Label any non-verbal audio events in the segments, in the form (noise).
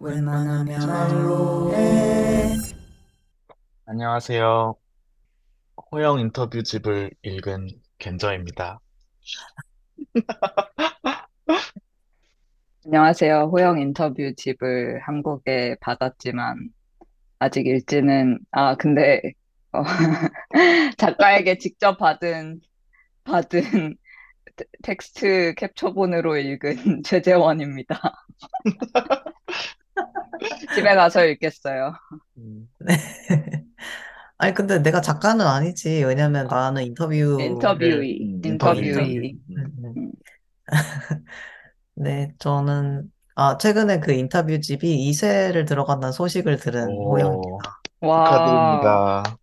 웬만하면 말로 해. 안녕하세요. 호영 인터뷰집을 읽은 겐저입니다. (laughs) 안녕하세요. 호영 인터뷰 집을 한국에 받았지만 아직 읽지는 아 근데 어, (laughs) 작가에게 직접 받은 받은 테- 텍스트 캡처본으로 읽은 (laughs) 최재원입니다. (laughs) 집에 가서 읽겠어요. 음, 네. (laughs) 아니, 근데 내가 작가는 아니지. 왜냐면 나는 인터뷰를, 인터뷰이 음, 인터뷰이 음, 음, 음. 음. (laughs) 네, 저는, 아, 최근에 그 인터뷰집이 2세를 들어간다는 소식을 들은 오. 와 축하드립니다.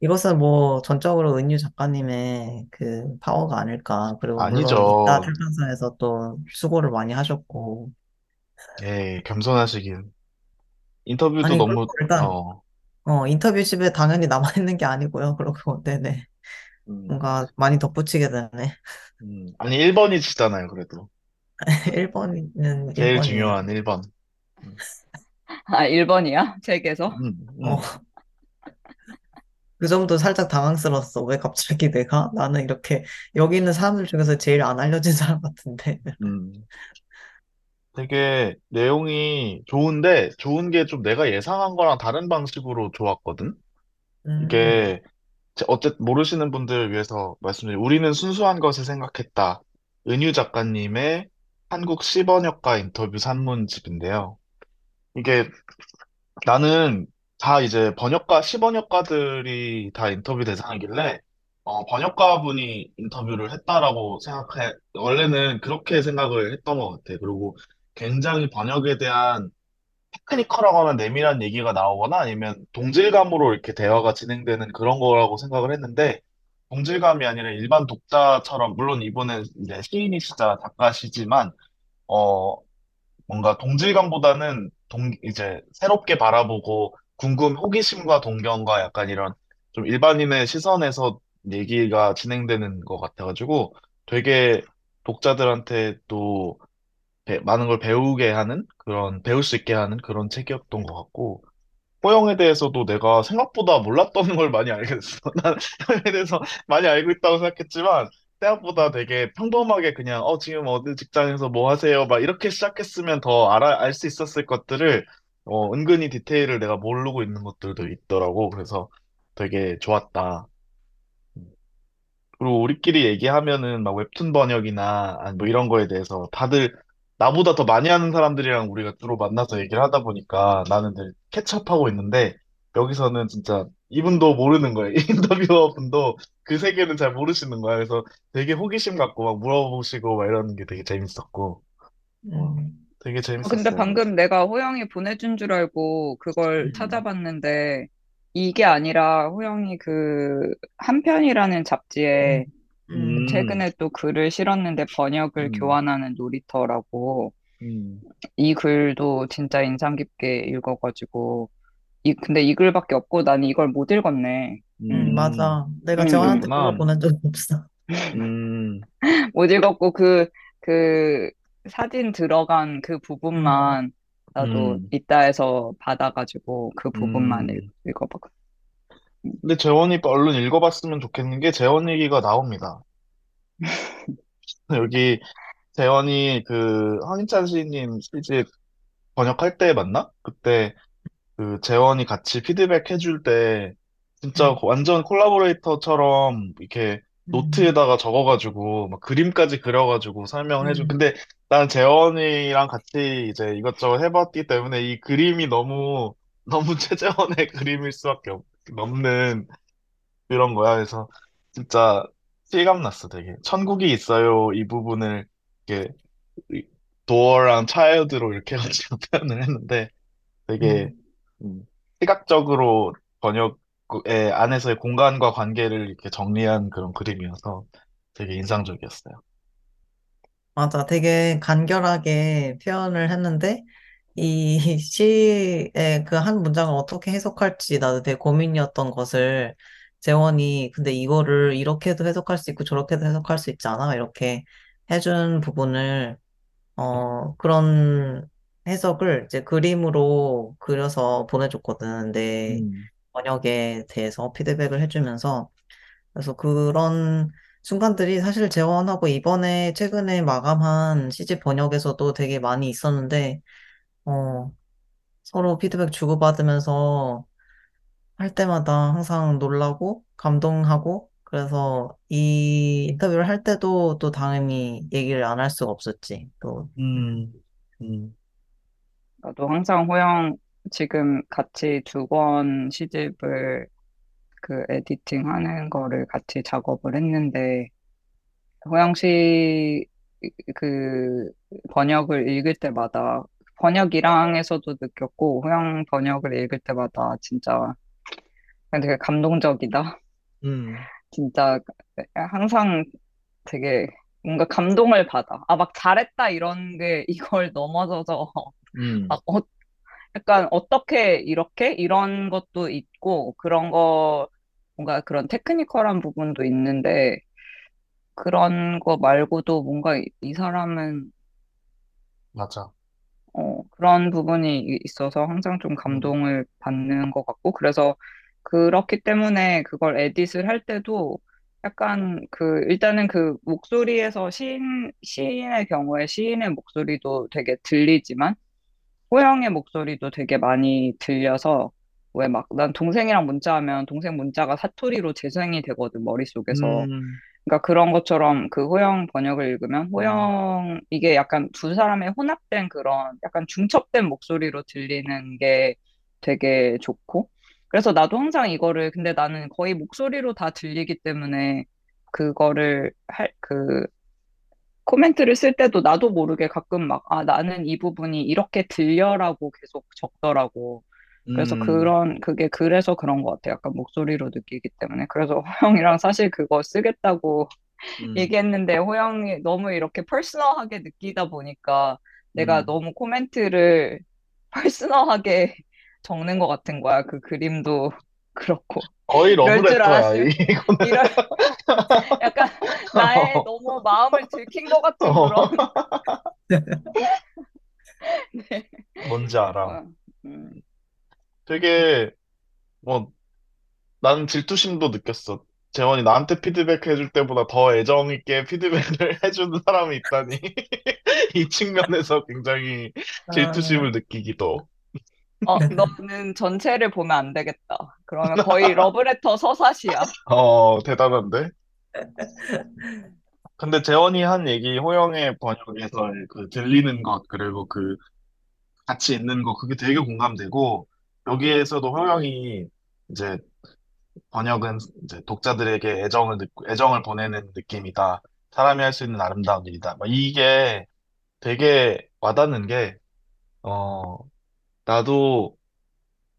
이것은 뭐 전적으로 은유 작가님의 그 파워가 아닐까. 그리고 물론 이따 아니죠. 출판사에서 또 수고를 많이 하셨고. 예, 겸손하시긴. 인터뷰도 아니, 너무, 그리고 일단, 어, 어, 인터뷰 집에 당연히 남아있는 게 아니고요. (laughs) 그렇고, 네네. 음, 뭔가 많이 덧붙이게 되네. 음. 아니, 1번이시잖아요, 그래도. (laughs) 1번은 제일 1번이에요. 중요한 1번. 음, 아 1번이야? 책에서? 음, 어, 음, 그 점도 살짝 당황스러웠어. 왜 갑자기 내가? 나는 이렇게 여기 있는 사람들 중에서 제일 안 알려진 사람 같은데. 음. 되게 내용이 좋은데, 좋은 게 좀 내가 예상한 거랑 다른 방식으로 좋았거든? 음, 이게 제- 어쨌든 모르시는 분들을 위해서 말씀드리면 우리는 순수한 것을 생각했다. 은유 작가님의 한국 10번역가 인터뷰 산문집인데요. 이게 나는 다 이제 번역가, 10번역가들이 다 인터뷰 대상이길래 어, 번역가분이 인터뷰를 했다라고 생각해. 원래는 그렇게 생각을 했던 것 같아. 그리고 굉장히 번역에 대한 테크니컬하고 하면 내밀한 얘기가 나오거나 아니면 동질감으로 이렇게 대화가 진행되는 그런 거라고 생각을 했는데 동질감이 아니라 일반 독자처럼 물론 이분은 이제 시인이시자 작가시지만 어 뭔가 동질감보다는 동 이제 새롭게 바라보고 궁금 호기심과 동경과 약간 이런 좀 일반인의 시선에서 얘기가 진행되는 것 같아가지고 되게 독자들한테 또 배- 많은 걸 배우게 하는 그런 배울 수 있게 하는 그런 책이었던 것 같고 호영에 대해서도 내가 생각보다 몰랐던 (laughs) 걸 많이 알게 됐어. 난 호영에 대해서 많이 알고 있다고 생각했지만 생각보다 되게 평범하게 그냥 어 지금 어디 직장에서 뭐 하세요? 막 이렇게 시작했으면 더 알아 알 수 있었을 것들을 어 은근히 디테일을 내가 모르고 있는 것들도 있더라고. 그래서 되게 좋았다. 그리고 우리끼리 얘기하면은 막 웹툰 번역이나 뭐 이런 거에 대해서 다들 나보다 더 많이 하는 사람들이랑 우리가 주로 만나서 얘기를 하다 보니까 나는 늘 캐치업하고 있는데 여기서는 진짜 이분도 모르는 거예요. (laughs) 인터뷰어 분도 그 세계는 잘 모르시는 거야. 그래서 되게 호기심 갖고 막 물어보시고 막 이러는 게 되게 재밌었고 어, 음, 되게 어, 근데 재밌었어요. 방금 내가 호영이 보내준 줄 알고 그걸 음, 찾아봤는데 이게 아니라 호영이 그 한편이라는 음, 잡지에 음, 음, 최근에 또 글을 실었는데 번역을 음, 교환하는 놀이터라고 음, 이 글도 진짜 인상 깊게 읽어가지고 이 근데 이 글밖에 없고 나는 이걸 못 읽었네. 음, 맞아. 내가 재원한테 음, 그걸. 보낸 적이 없어. 음, (laughs) 못 읽었고 그 그 사진 들어간 그 음, 부분만 나도 음, 이따 해서 받아가지고 그 부분만 읽, 음. 읽어봐. 근데 재원이 얼른 읽어봤으면 좋겠는 게 재원 얘기가 나옵니다. (laughs) 여기 재원이 그 황인찬 시인님 시집 번역할 때 맞나? 그때 그 재원이 같이 피드백 해줄 때 진짜 음, 완전 콜라보레이터처럼 이렇게 음, 노트에다가 적어가지고 막 그림까지 그려가지고 설명을 해줘. 음, 근데 난 재원이랑 같이 이제 이것저것 해봤기 때문에 이 그림이 너무 너무 (laughs) 최재원의 그림일 수밖에 없, 없는 그런 거야. 그래서 진짜 실감 났어, 되게. 천국이 있어요. 이 부분을 이렇게 도어랑 차일드로 이렇게 해가지고 (laughs) 표현을 했는데 되게 음. 음, 시각적으로 번역의 안에서의 공간과 관계를 이렇게 정리한 그런 그림이어서 되게 인상적이었어요. 맞아. 되게 간결하게 표현을 했는데, 이 (laughs) 시의 그 한 문장을 어떻게 해석할지 나도 되게 고민이었던 것을 재원이 근데 이거를 이렇게도 해석할 수 있고 저렇게도 해석할 수 있잖아. 이렇게 해준 부분을, 어, 그런 해석을 이제 그림으로 그려서 보내줬거든. 내 음, 번역에 대해서 피드백을 해주면서. 그래서 그런 순간들이 사실 재원하고 이번에 최근에 마감한 시집 번역에서도 되게 많이 있었는데, 어, 서로 피드백 주고받으면서 할 때마다 항상 놀라고 감동하고 그래서 이 인터뷰를 할 때도 또 당연히 얘기를 안 할 수가 없었지. 또 음, 음, 나도 항상 호영 지금 같이 두 권 시집을 그 에디팅 하는 거를 같이 작업을 했는데, 호영 씨그 번역을 읽을 때마다, 번역 일항에서도 느꼈고, 호영 번역을 읽을 때마다 진짜 되게 감동적이다. 음, 진짜 항상 되게 뭔가 감동을 받아. 아, 막 잘했다 이런 게 이걸 넘어서서 음, 막 어, 약간 어떻게 이렇게 이런 것도 있고 그런 거 뭔가 그런 테크니컬한 부분도 있는데 그런 거 말고도 뭔가 이, 이 사람은 맞아. 어, 그런 부분이 이- 있어서 항상 좀 음, 감동을 받는 것 같고 그래서 그렇기 때문에 그걸 에딧을 할 때도 약간 그 일단은 그 목소리에서 시인 시인의 경우에 시인의 목소리도 되게 들리지만 호영의 목소리도 되게 많이 들려서 왜 막 난 동생이랑 문자하면 동생 문자가 사투리로 재생이 되거든 머릿속에서. 음, 그러니까 그런 것처럼 그 호영 번역을 읽으면 음, 호영 이게 약간 두 사람의 혼합된 그런 약간 중첩된 목소리로 들리는 게 되게 좋고 그래서 나도 항상 이거를 근데 나는 거의 목소리로 다 들리기 때문에 그거를 할 그 코멘트를 쓸 때도 나도 모르게 가끔 막, 아, 나는 이 부분이 이렇게 들려라고 계속 적더라고. 그래서 음, 그런, 그게 그래서 그런 것 같아. 약간 목소리로 느끼기 때문에. 그래서 호영이랑 사실 그거 쓰겠다고 (laughs) 음, 얘기했는데 호영이 너무 이렇게 퍼스널하게 느끼다 보니까 내가 음. 너무 코멘트를 (laughs) 퍼스널하게 적는 것 같은 거야. 그 그림도 (laughs) 그렇고. 거의 러브레터야, 이거는. 이럴, (laughs) 약간 (laughs) 나의 너무 마음을 들킨 것 같은 그런 어, 네. 뭔지 알아. 어, 음, 되게, 뭐, 나는 질투심도 느꼈어. 재원이 나한테 피드백 해줄 때보다 더 애정 있게 피드백을 해주는 사람이 있다니. 이 측면에서 굉장히 아, 질투심을 느끼기도. 어, 너는 전체를 보면 안 되겠다. 그러면 거의 러브레터 서사시야. (laughs) 어, 대단한데? 근데 재원이 한 얘기, 호영의 번역에서 그 들리는 것, 그리고 그 같이 있는 거, 그게 되게 공감되고, 여기에서도 호영이 이제 번역은 이제 독자들에게 애정을 애정을 보내는 느낌이다. 사람이 할 수 있는 아름다운 일이다. 막 이게 되게 와닿는 게, 어, 나도,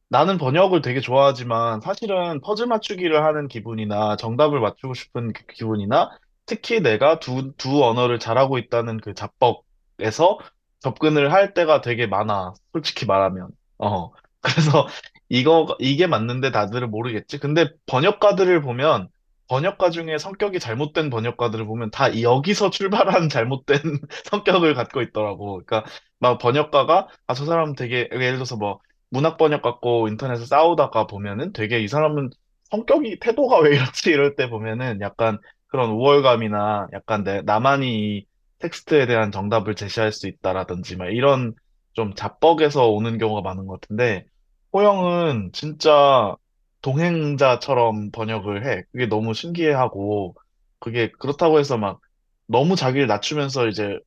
나는 번역을 되게 좋아하지만 사실은 퍼즐 맞추기를 하는 기분이나 정답을 맞추고 싶은 그 기분이나 특히 내가 두, 두 언어를 잘하고 있다는 그 자뻑에서 접근을 할 때가 되게 많아. 솔직히 말하면. 어. (laughs) 그래서 이거, 이게 맞는데 다들은 모르겠지. 근데 번역가들을 보면 번역가 중에 성격이 잘못된 번역가들을 보면 다 여기서 출발한 잘못된 (laughs) 성격을 갖고 있더라고. 그러니까 막 번역가가 아, 저 사람 되게 예를 들어서 뭐 문학 번역 갖고 인터넷에 싸우다가 보면은 되게 이 사람은 성격이 태도가 왜 이렇지 이럴 때 보면은 약간 그런 우월감이나 약간 내 나만이 이 텍스트에 대한 정답을 제시할 수 있다라든지 막 이런 좀 자뻑에서 오는 경우가 많은 것 같은데 호영은 진짜 동행자처럼 번역을 해. 그게 너무 신기해하고 그게 그렇다고 해서 막 너무 자기를 낮추면서 이제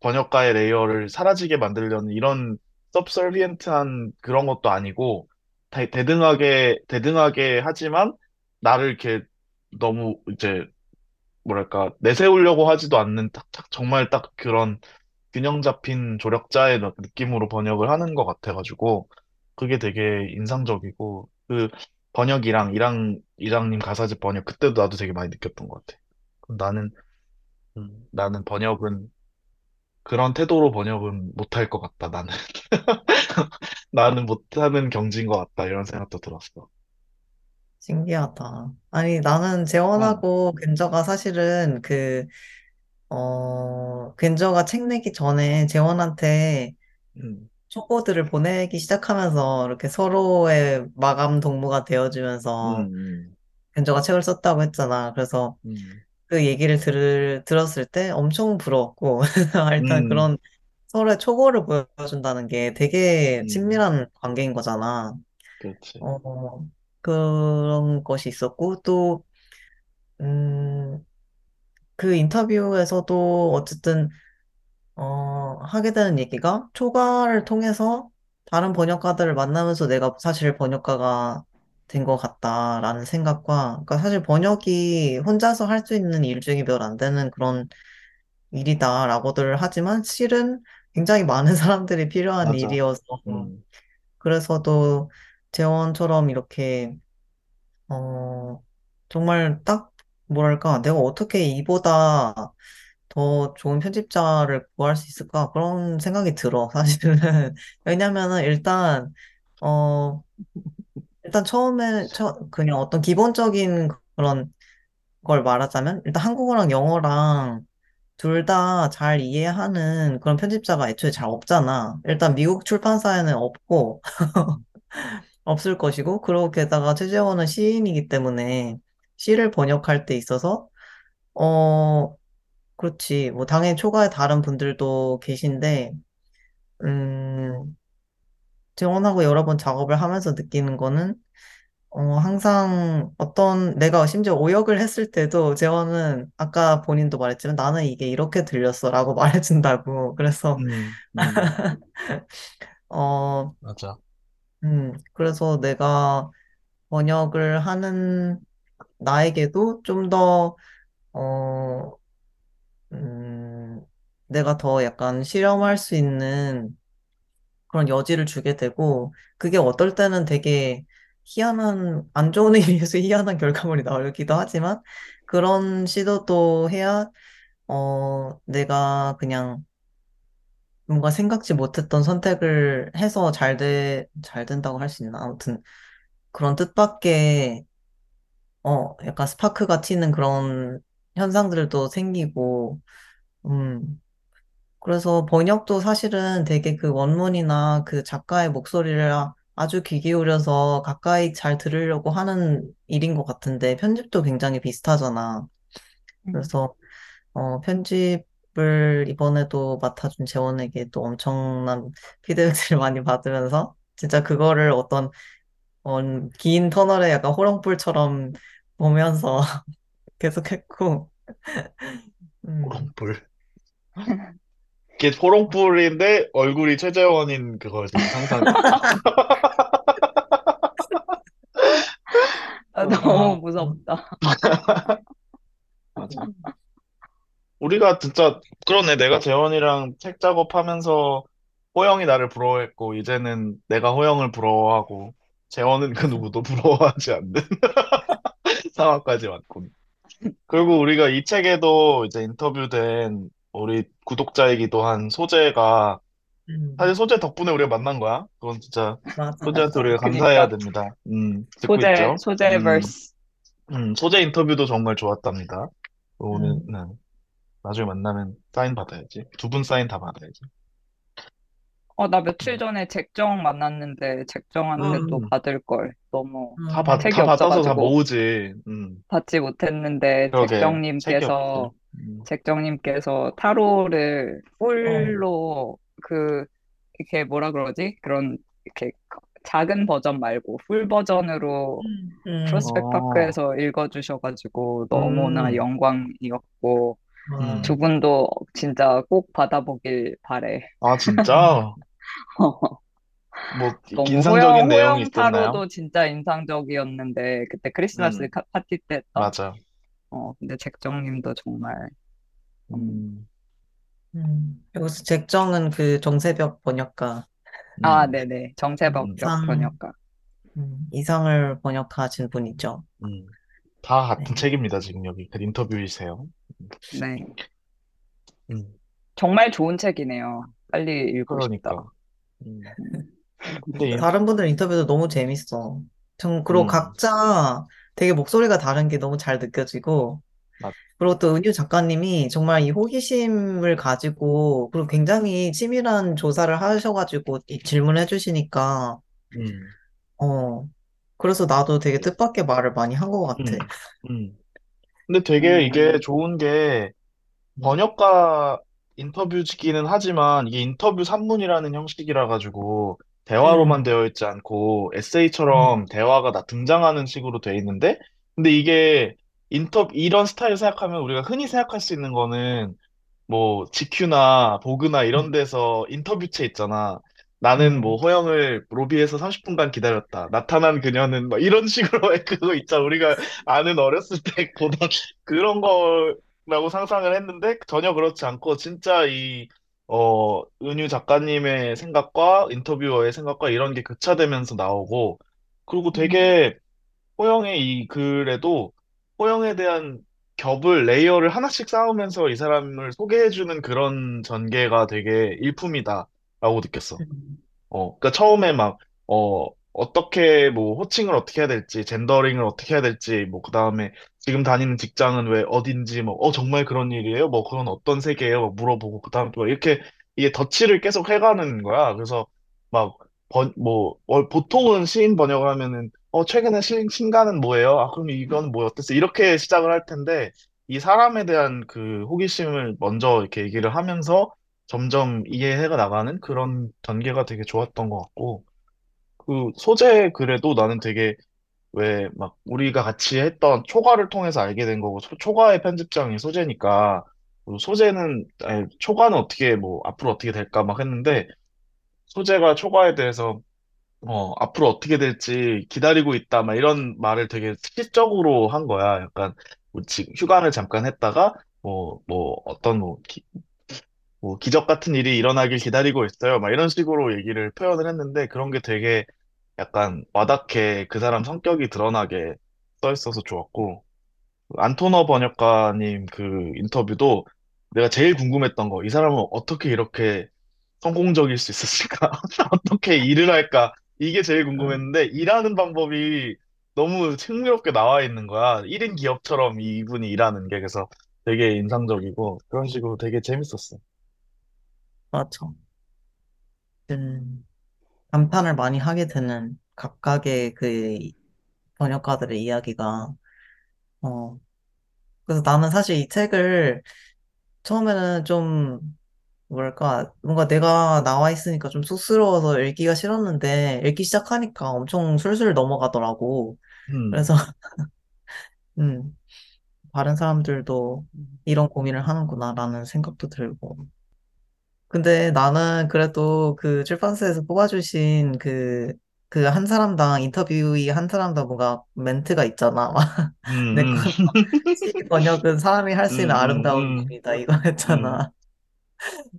번역가의 layer를 사라지게 만들려는 이런 subservient한 그런 것도 아니고 대, 대등하게 대등하게 하지만 나를 이렇게 너무 이제 뭐랄까 내세우려고 하지도 않는 딱, 딱 정말 딱 그런 균형 잡힌 조력자의 느- 느낌으로 번역을 하는 것 같아가지고 그게 되게 인상적이고 그 번역이랑 이랑 이랑님 가사집 번역 그때도 나도 되게 많이 느꼈던 것 같아. 그럼 나는 음, 나는 번역은 그런 태도로 번역은 못할 것 같다, 나는. (laughs) 나는 못하는 경지인 것 같다, 이런 생각도 들었어. 신기하다. 아니, 나는 응, 재원하고 근저가 사실은 그, 어, 근저가 책 내기 전에 재원한테 음, 초보들을 보내기 시작하면서 이렇게 서로의 마감 동무가 되어주면서 음, 견저가 책을 썼다고 했잖아. 그래서 음, 그 얘기를 들, 들었을 때 엄청 부러웠고, (laughs) 일단 음, 그런 서로의 초고를 보여준다는 게 되게 음, 친밀한 관계인 거잖아. 그렇지. 어, 그런 것이 있었고, 또, 음, 그 인터뷰에서도 어쨌든, 어, 하게 되는 얘기가 초과를 통해서 다른 번역가들을 만나면서 내가 사실 번역가가 된 것 같다라는 생각과, 그러니까 사실 번역이 혼자서 할 수 있는 일 중에 몇안 되는 그런 일이다라고들 하지만 실은 굉장히 많은 (laughs) 사람들이 필요한 맞아. 일이어서, 음, 그래서도 재원처럼 이렇게 어, 정말 딱, 뭐랄까, 내가 어떻게 이보다 더 좋은 편집자를 구할 수 있을까? 그런 생각이 들어, (laughs) 사실은. 왜냐면은 일단, 어, 일단 처음에, 처, 그냥 어떤 기본적인 그런 걸 말하자면, 일단 한국어랑 영어랑 둘 다 잘 이해하는 그런 편집자가 애초에 잘 없잖아. 일단 미국 출판사에는 없고, (laughs) 없을 것이고, 그리고 게다가 최재원은 시인이기 때문에 시를 번역할 때 있어서, 어, 그렇지. 뭐, 당연히 초과에 다른 분들도 계신데, 음, 재원하고 여러 번 작업을 하면서 느끼는 거는, 어, 항상 어떤, 내가 심지어 오역을 했을 때도 재원은 아까 본인도 말했지만 나는 이게 이렇게 들렸어 라고 (laughs) 말해준다고. 그래서, 음, 음, (laughs) 어, 맞아. 음, 그래서 내가 번역을 하는 나에게도 좀 더, 어, 음, 내가 더 약간 실험할 수 있는 그런 여지를 주게 되고, 그게 어떨 때는 되게 희한한, 안 좋은 (laughs) 의미에서 희한한 결과물이 나오기도 하지만, 그런 시도도 해야, 어, 내가 그냥 뭔가 생각지 못했던 선택을 해서 잘 돼, 잘 된다고 할 수 있나? 아무튼, 그런 뜻밖의, 어, 약간 스파크가 튀는 그런 현상들도 생기고, 음, 그래서 번역도 사실은 되게 그 원문이나 그 작가의 목소리를 아- 아주 귀 기울여서 가까이 잘 들으려고 하는 일인 것 같은데 편집도 굉장히 비슷하잖아. 음. 그래서 어, 편집을 이번에도 맡아준 재원에게 또 엄청난 피드백을 (laughs) 많이 받으면서 진짜 그거를 어떤 어, 긴 터널에 약간 호롱불처럼 보면서 계속했고 (laughs) 음, 호롱불. 이게 호롱불인데 얼굴이 최재원인 그거지. 상상이. (laughs) 아, 너무 아, 무섭다. 맞아. 우리가 진짜, 그러네. 내가 재원이랑 책 작업하면서 호영이 나를 부러워했고, 이제는 내가 호영을 부러워하고, 재원은 그 누구도 (laughs) 부러워하지 않는 상황까지 왔군. 그리고 우리가 이 책에도 이제 인터뷰된 우리 구독자이기도 한 소재가, 사실 음, 소재 덕분에 우리가 만난 거야. 그건 진짜 맞아, 소재한테 맞아. 우리가 감사해야 그니까 됩니다. 음, 듣고 소재 있죠? 소재 음, verse. 음, 소재 인터뷰도 정말 좋았답니다. 오늘, 음, 네. 나중에 만나면 사인 받아야지. 두 분 사인 다 받아야지. 어, 나 며칠 음, 전에 잭정 만났는데 잭정한테 또 음, 받을 걸. 너무 다 받, 책이 다 받아서 다 없어가지고 모으지. 음, 받지 못했는데 그러게. 책이 없지. 잭정님께서 음, 잭정님께서 타로를 어, full로 그 이렇게 뭐라 그러지? 그런 이렇게 작은 버전 말고 full 버전으로 음, 음, Prospect 어, 파크에서 읽어주셔가지고 너무나 음, 영광이었고 두 음. 분도 진짜 꼭 받아보길 바래. 아, 진짜? (laughs) 뭐, 인상적인 내용이 있었나요? 타로도 진짜 인상적이었는데, 그때 크리스마스 음, 카- 파티 때 했던? 맞아. 어, 근데 잭정님도 정말, 음, 음, 음. 여기서 잭정은 그 정세벽 번역가 아, 음, 네네. 음, 정세벽 벽 이상, 번역가. 음, 이상을 번역하신 분이죠. 음. 다 같은 네. 책입니다, 지금 여기. 그 인터뷰이세요. 네. 음, 정말 좋은 책이네요. 빨리 읽고 싶다. 그러니까. 음. 근데, 이- 다른 분들 인터뷰도 너무 재밌어. 정, 그리고 음, 각자 되게 목소리가 다른 게 너무 잘 느껴지고, 맞, 그리고 또 은유 작가님이 정말 이 호기심을 가지고, 그리고 굉장히 치밀한 조사를 하셔가지고 이 질문해 주시니까, 음, 어, 그래서 나도 되게 뜻밖의 말을 많이 한 것 같아. 음, 음. 근데 되게 음, 이게 좋은 게 음, 번역가 인터뷰지기는 하지만 이게 인터뷰 산문이라는 형식이라 가지고 대화로만 음, 되어 있지 않고 음, 에세이처럼 대화가 다 등장하는 식으로 되어 있는데 근데 이게 인터 이런 스타일 생각하면 우리가 흔히 생각할 수 있는 거는 뭐 GQ나 보그나 이런 데서 인터뷰체 있잖아. 나는 뭐 음, 호영을 로비에서 30분간 기다렸다. 나타난 그녀는 막 이런 (laughs) 식으로 그거 있잖아. 우리가 아는 어렸을 때 보던 그런 거 라고 상상을 했는데 전혀 그렇지 않고 진짜 이 어, 은유 작가님의 생각과 인터뷰어의 생각과 이런 게 교차되면서 나오고 그리고 음, 되게 호영의 이 글에도 호영에 대한 겹을, layer를 하나씩 쌓으면서 이 사람을 소개해주는 그런 전개가 되게 일품이다라고 느꼈어. 음, 어, 그러니까 처음에 막, 어, 어떻게 뭐 호칭을 어떻게 해야 될지, 젠더링을 어떻게 해야 될지, 뭐 그다음에 지금 다니는 직장은 왜 어딘지, 뭐, 어, 정말 그런 일이에요? 뭐 그건 어떤 세계예요? 막 물어보고 그다음에 또 이렇게 이게 덧치를 계속 해가는 거야. 그래서 막 번, 뭐, 어, 보통은 시인 번역을 하면은 어, 최근에 신, 신가는 뭐예요? 아, 그럼 이건 뭐 어땠어? 이렇게 시작을 할 텐데 이 사람에 대한 그 호기심을 먼저 이렇게 얘기를 하면서 점점 이해해가 나가는 그런 전개가 되게 좋았던 것 같고, 그 소재 글에도 나는 되게 왜 막 우리가 같이 했던 초과를 통해서 알게 된 거고, 초, 초과의 편집장이 소재니까, 그 소재는, 아니, 초과는 어떻게 뭐 앞으로 어떻게 될까 막 했는데, 소재가 초과에 대해서 어, 앞으로 어떻게 될지 기다리고 있다, 막 이런 말을 되게 시적으로 한 거야. 약간, 뭐 지금 휴관을 잠깐 했다가, 뭐, 뭐, 어떤 뭐, 뭐 기적 같은 일이 일어나길 기다리고 있어요. 막 이런 식으로 얘기를 표현을 했는데 그런 게 되게 약간 와닿게 그 사람 성격이 드러나게 써 있어서 좋았고 안토너 번역가님 그 인터뷰도 내가 제일 궁금했던 거, 이 사람은 어떻게 이렇게 성공적일 수 있었을까? (laughs) 어떻게 일을 할까? 이게 제일 음, 궁금했는데 일하는 방법이 너무 흥미롭게 나와 있는 거야. 1인 기업처럼 이분이 일하는 게 그래서 되게 인상적이고 그런 식으로 되게 재밌었어. 맞아. 음, 감탄을 많이 하게 되는 각각의 그 번역가들의 이야기가, 어, 그래서 나는 사실 이 책을 처음에는 좀, 뭐랄까, 뭔가 내가 나와 있으니까 좀 쑥스러워서 읽기가 싫었는데, 읽기 시작하니까 엄청 술술 넘어가더라고. 음. 그래서, (laughs) 음, 다른 사람들도 이런 고민을 하는구나라는 생각도 들고. 근데 나는 그래도 그 출판사에서 뽑아주신 그, 그 한 사람당, 인터뷰이 한 사람당 뭔가 멘트가 있잖아. 음, (laughs) 내 음, 건, (laughs) 시 번역은 사람이 할 음, 수 있는 아름다운 음, 일이다. 이거 (laughs) 음, 음. 했잖아.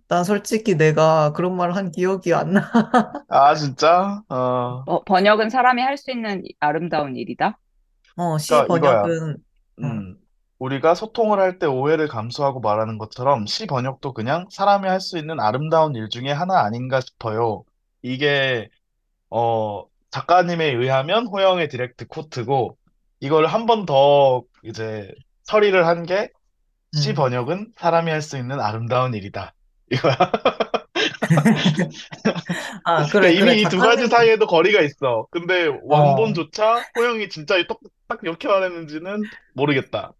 난 솔직히 내가 그런 말을 한 기억이 안 나. 아, 진짜? 어, 어, 번역은 사람이 할 수 있는 아름다운 일이다? 어, 시 그러니까 이거야. 번역은, 어, 음, 우리가 소통을 할 때 오해를 감수하고 말하는 것처럼 시 번역도 그냥 사람이 할 수 있는 아름다운 일 중에 하나 아닌가 싶어요. 이게, 어, 작가님에 의하면 호영의 direct quote고, 이걸 한 번 더 이제 처리를 한 게, 시 음. 번역은 사람이 할 수 있는 아름다운 일이다. 이거야. (laughs) 아, 그러니까 그래, (laughs) 그래. 이미 이두 가지 작가님, 사이에도 거리가 있어. 근데 어. 원본조차 호영이 진짜 딱, 딱 이렇게 말했는지는 모르겠다.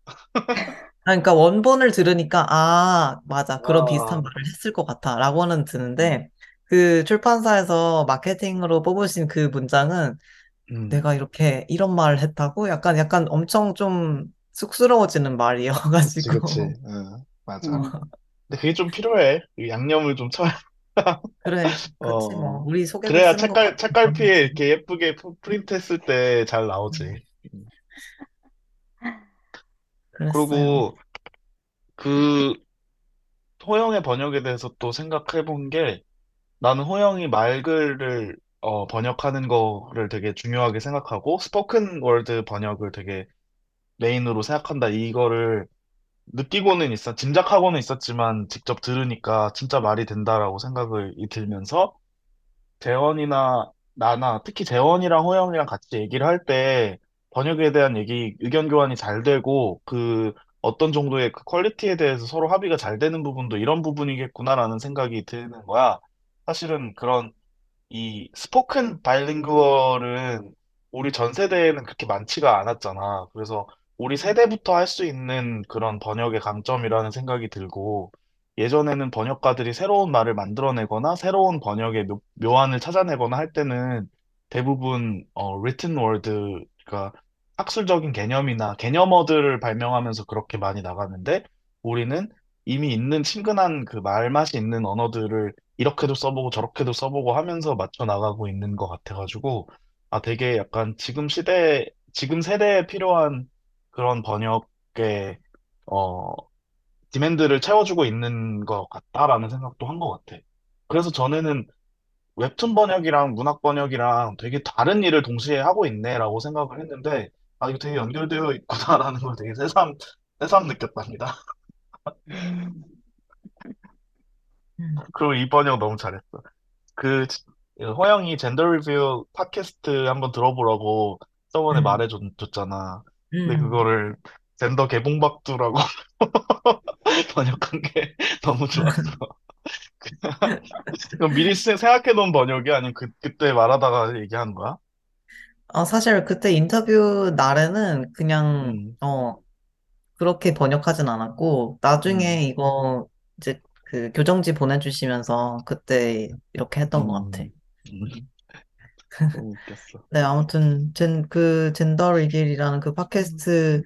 아, 그러니까 원본을 들으니까, 아, 맞아. 그런 비슷한 아, 말을 했을 것 같아. 라고는 음, 드는데, 그 출판사에서 마케팅으로 뽑으신 그 문장은 음, 내가 이렇게, 이런 말을 했다고? 약간, 약간 엄청 좀 쑥스러워지는. 말이어가지고. (laughs) 응, 맞아. 음. 근데 그게 좀 필요해. 이 양념을 좀 쳐야, (laughs) 그래. 뭐. 어, 우리 소개글 그래야 책갈, 책갈피에 마찬가지. 이렇게 예쁘게 프- 프린트 했을 때잘 음, 나오지. 음. 그랬어요. 그리고 그 호영의 번역에 대해서 또 생각해 본 게 나는 호영이 말글을 어, 번역하는 거를 되게 중요하게 생각하고 spoken word 번역을 되게 메인으로 생각한다. 이거를 느끼고는 있어, 짐작하고는 있었지만 직접 들으니까 진짜 말이 된다라고 생각을 이 들면서 재원이나 나나 특히 재원이랑 호영이랑 같이 얘기를 할 때 번역에 대한 얘기, 의견 교환이 잘 되고 그 어떤 정도의 그 퀄리티에 대해서 서로 합의가 잘 되는 부분도 이런 부분이겠구나라는 생각이 드는 거야. 사실은 그런 이 spoken bilingual은 우리 전 세대에는 그렇게 많지가 않았잖아. 그래서 우리 세대부터 할 수 있는 그런 번역의 강점이라는 생각이 들고 예전에는 번역가들이 새로운 말을 만들어내거나 새로운 번역의 묘, 묘안을 찾아내거나 할 때는 대부분 어, written word, 그러니까 학술적인 개념이나 개념어들을 발명하면서 그렇게 많이 나가는데 우리는 이미 있는 친근한 그 말맛이 있는 언어들을 이렇게도 써보고 저렇게도 써보고 하면서 맞춰 나가고 있는 것 같아가지고, 아, 되게 약간 지금 시대, 지금 세대에 필요한 그런 번역의, 어, 디맨드를 채워주고 있는 것 같다라는 생각도 한 것 같아. 그래서 전에는 웹툰 번역이랑 문학 번역이랑 되게 다른 일을 동시에 하고 있네라고 생각을 했는데, 아, 이거 되게 연결되어 있구나라는 걸 되게 새삼, 새삼 느꼈답니다. 음, (laughs) 그리고 이 번역 너무 잘했어. 그 호영이 젠더 리뷰 팟캐스트 한번 들어보라고 저번에 음, 말해줬잖아. 근데 음. 그거를 젠더 개봉박두라고 (laughs) 번역한 게 너무 좋았어. (laughs) (laughs) 그럼 미리 세- 생각해놓은 번역이 아니면 그, 그때 말하다가 얘기한 거야? 어, 사실 그때 인터뷰 날에는 그냥, 음, 어, 그렇게 번역하진 않았고, 음, 나중에 이거 이제 그 교정지 보내주시면서 그때 이렇게 했던 것 같아. 음, 음. (laughs) 너무 웃겼어. 네, 아무튼, 젠, 그, Gender Reveal이라는 그 팟캐스트,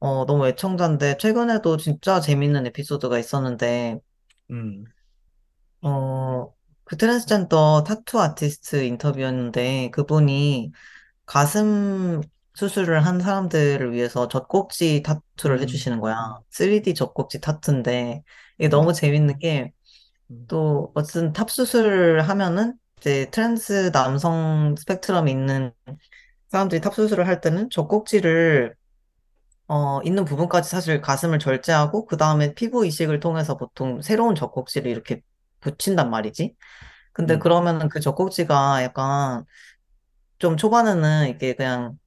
어, 너무 애청자인데, 최근에도 진짜 재밌는 에피소드가 있었는데, 음, 어, 그 트랜스젠더 타투 아티스트 인터뷰였는데, 그분이 가슴 수술을 한 사람들을 위해서 젖꼭지 타투를 음, 해주시는 거야. 3D 젖꼭지 타투인데, 이게 음, 너무 재밌는 게, 음, 또, 어쨌든 top 수술을 하면은, 이제 trans 남성 스펙트럼이 있는 사람들이 top 수술을 할 때는 젖꼭지를 어, 있는 부분까지 사실 가슴을 절제하고 그 다음에 피부 이식을 통해서 보통 새로운 젖꼭지를 이렇게 붙인단 말이지. 근데 음, 그러면은 그 젖꼭지가 약간 좀 초반에는 이게 그냥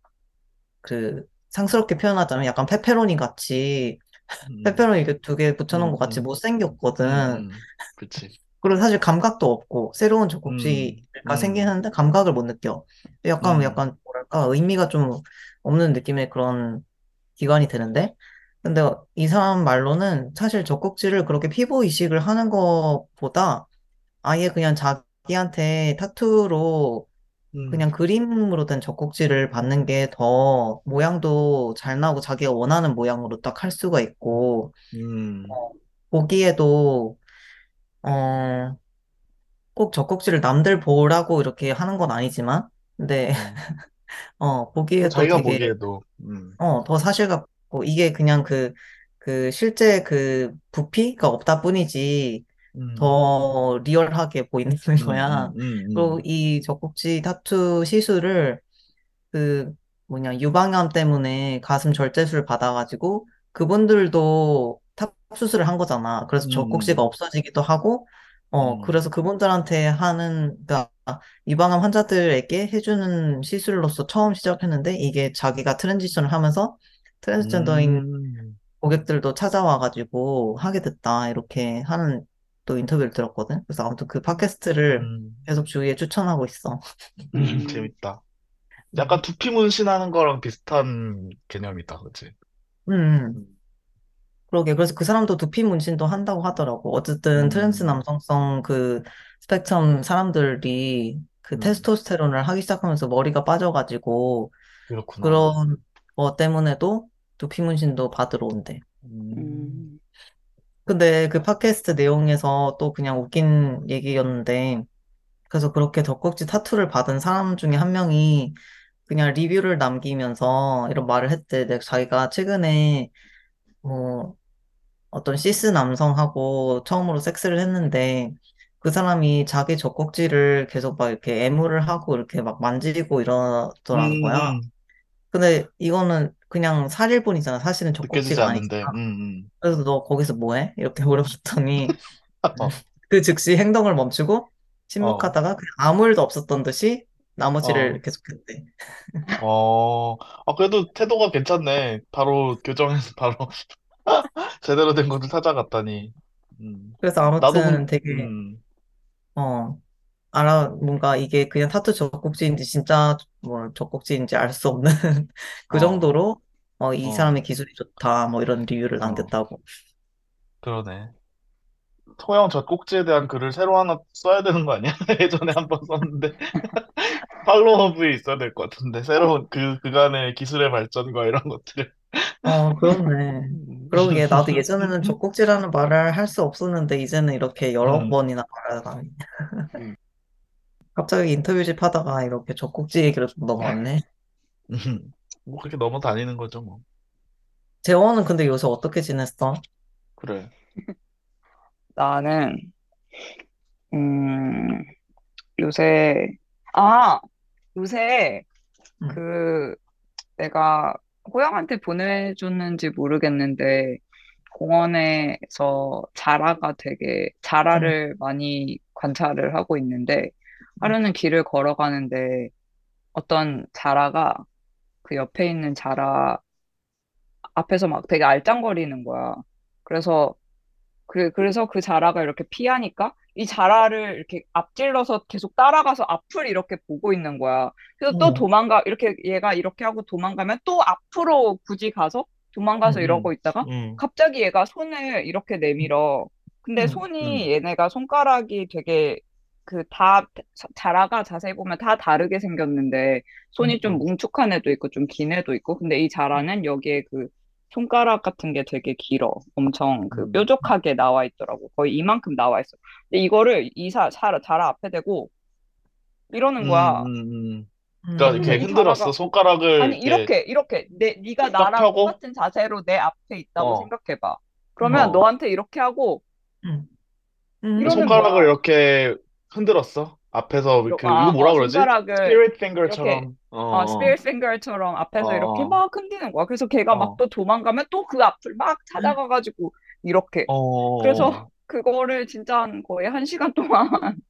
그 상스럽게 표현하자면 약간 페페로니 같이 음, 페페로니 이렇게 두 개 붙여놓은 것 음, 같이 음, 음, 못생겼거든. 음. 그치. 그리고 사실 감각도 없고 새로운 음, 젖꼭지가 음, 생기는데 감각을 못 느껴. 약간 음, 약간 뭐랄까 의미가 좀 없는 느낌의 그런 기관이 되는데 근데 이 사람 말로는 사실 젖꼭지를 그렇게 피부 이식을 하는 것보다 아예 그냥 자기한테 타투로 음, 그냥 그림으로 된 젖꼭지를 받는 게 더 모양도 잘 나오고 자기가 원하는 모양으로 딱 할 수가 있고 음, 어, 보기에도 어, 꼭 젖꼭지를 남들 보라고 이렇게 하는 건 아니지만 근데 음. (laughs) 어, 보기에도 자기가 되게 보기에도, 음, 어, 더 사실 같고, 이게 그냥 그, 그, 실제 그 부피가 없다 뿐이지, 음, 더 리얼하게 보이는 음, 거야. 음, 음, 그리고 음, 이 젖꼭지 타투 시술을 그, 뭐냐, 유방암 때문에 가슴 절제술 받아가지고, 그분들도 top 수술을 한 거잖아. 그래서 젖꼭지가 음, 없어지기도 하고, 어, 음, 그래서 그분들한테 하는, 그러니까 유방암 환자들에게 해주는 시술로서 처음 시작했는데, 이게 자기가 transition을 하면서 트랜스젠더인 음, 고객들도 찾아와가지고 하게 됐다. 이렇게 하는 또 인터뷰를 들었거든. 그래서 아무튼 그 팟캐스트를 음, 계속 주위에 추천하고 있어. 음, 재밌다. 약간 음. 두피 문신하는 거랑 비슷한 개념이다, 그치? 음. 음, 그러게. 그래서 그 사람도 두피 문신도 한다고 하더라고. 어쨌든 트랜스 음, 남성성 그 스펙트럼 사람들이 그 음, 테스토스테론을 하기 시작하면서 머리가 빠져가지고 그렇구나. 그런 거 때문에도 두피 문신도 받으러 온대. 음, 음, 근데 그 팟캐스트 내용에서 또 그냥 웃긴 얘기였는데 그래서 그렇게 젖꼭지 타투를 받은 사람 중에 한 명이 그냥 리뷰를 남기면서 이런 말을 했대. 내가 자기가 최근에 뭐 어떤 시스 남성하고 처음으로 섹스를 했는데 그 사람이 자기 젖꼭지를 계속 막 이렇게 애무를 하고 이렇게 막 만지고 이러더라는 거야. 음, 근데 이거는 그냥 살일뿐이잖아. 사실은 느껴지지 젖꼭지가 아니잖아. 않는데, 음, 그래서 너 거기서 뭐 해? 이렇게 물어봤더니 음, (laughs) 어, 그 즉시 행동을 멈추고 어, 침묵하다가 그냥 아무 일도 없었던 듯이 어, 나머지를 계속했대. (laughs) 어, 아, 그래도 태도가 괜찮네. 바로 교정해서 (laughs) 바로, 제대로 된 것을 찾아갔다니. 음. 그래서 나도, 아무튼 근- 되게, 음, 어, 알아, 뭔가 이게 그냥 타투 젖꼭지인지 진짜 뭐 젖꼭지인지 알 수 없는 (laughs) 그 어, 정도로 어, 이 어, 사람의 기술이 좋다 뭐 이런 리뷰를 어, 남겼다고. 그러네. 토형 젖꼭지에 대한 글을 새로 하나 써야 되는 거 아니야? (laughs) 예전에 한 번 썼는데. (laughs) 팔로워부에 있어야 될 것 같은데. 새로운 그, 그간의 기술의 발전과 이런 것들을. 어, 그렇네. 음, 그러게 나도 예전에는 젖꼭지라는 말을 할 수 없었는데 이제는 이렇게 여러 음, 번이나 말하다니. 음, 갑자기 인터뷰집 하다가 이렇게 젖꼭지 얘기로 좀 넘어왔네. 음. (laughs) 뭐 그렇게 넘어 다니는 거죠, 뭐. 재원은 근데 요새 어떻게 지냈어? 그래. (laughs) 나는, 음, 요새, 아, 요새 응, 그 내가 호영한테 보내줬는지 모르겠는데 공원에서 자라가 되게 응, 자라를 많이 관찰을 하고 있는데 하루는 길을 걸어가는데 어떤 자라가 그 옆에 있는 자라 앞에서 막 되게 알짱거리는 거야. 그래서 그, 그래서 그 자라가 이렇게 피하니까 이 자라를 이렇게 앞질러서 계속 따라가서 앞을 이렇게 보고 있는 거야. 그래서 또 어, 도망가, 이렇게 얘가 이렇게 하고 도망가면 또 앞으로 굳이 가서 도망가서 응, 이러고 음, 있다가 음, 갑자기 얘가 손을 이렇게 내밀어. 근데 응, 손이 음, 얘네가 손가락이 되게 그 다, 자라가 자세히 보면 다 다르게 생겼는데 손이 응, 좀 음, 뭉툭한 애도 있고 좀 긴 애도 있고 근데 이 자라는 여기에 그 손가락 같은 게 되게 길어. 엄청 그 음, 뾰족하게 나와 있더라고. 거의 이만큼 나와 있어. 근데 이거를 이사 자라 자라 앞에 대고 이러는 음, 거야. 음, 음. 그러니까 응, 근데 이렇게 이 흔들었어. 자라가 손가락을 아니 이렇게 이렇게 내 네가 딱 나랑 펴고, 똑같은 자세로 내 앞에 있다고 어, 생각해봐. 그러면 응, 어. 너한테 이렇게 하고 응, 이러는 응, 손가락을 거야. 이렇게 흔들었어. 앞에서 그 이거 아, 어, 뭐라 그러지? 손가락을 Spirit 이렇게 finger처럼. 어, 어, 어, 스피릿 핑거처럼 어, 앞에서 이렇게 어, 막 흔드는 거야. 그래서 걔가 막 어, 또 도망가면 또 그 앞을 막 찾아가가지고 이렇게. 어, 그래서 어, 그거를 진짜 한 거의 한 시간 동안 (laughs)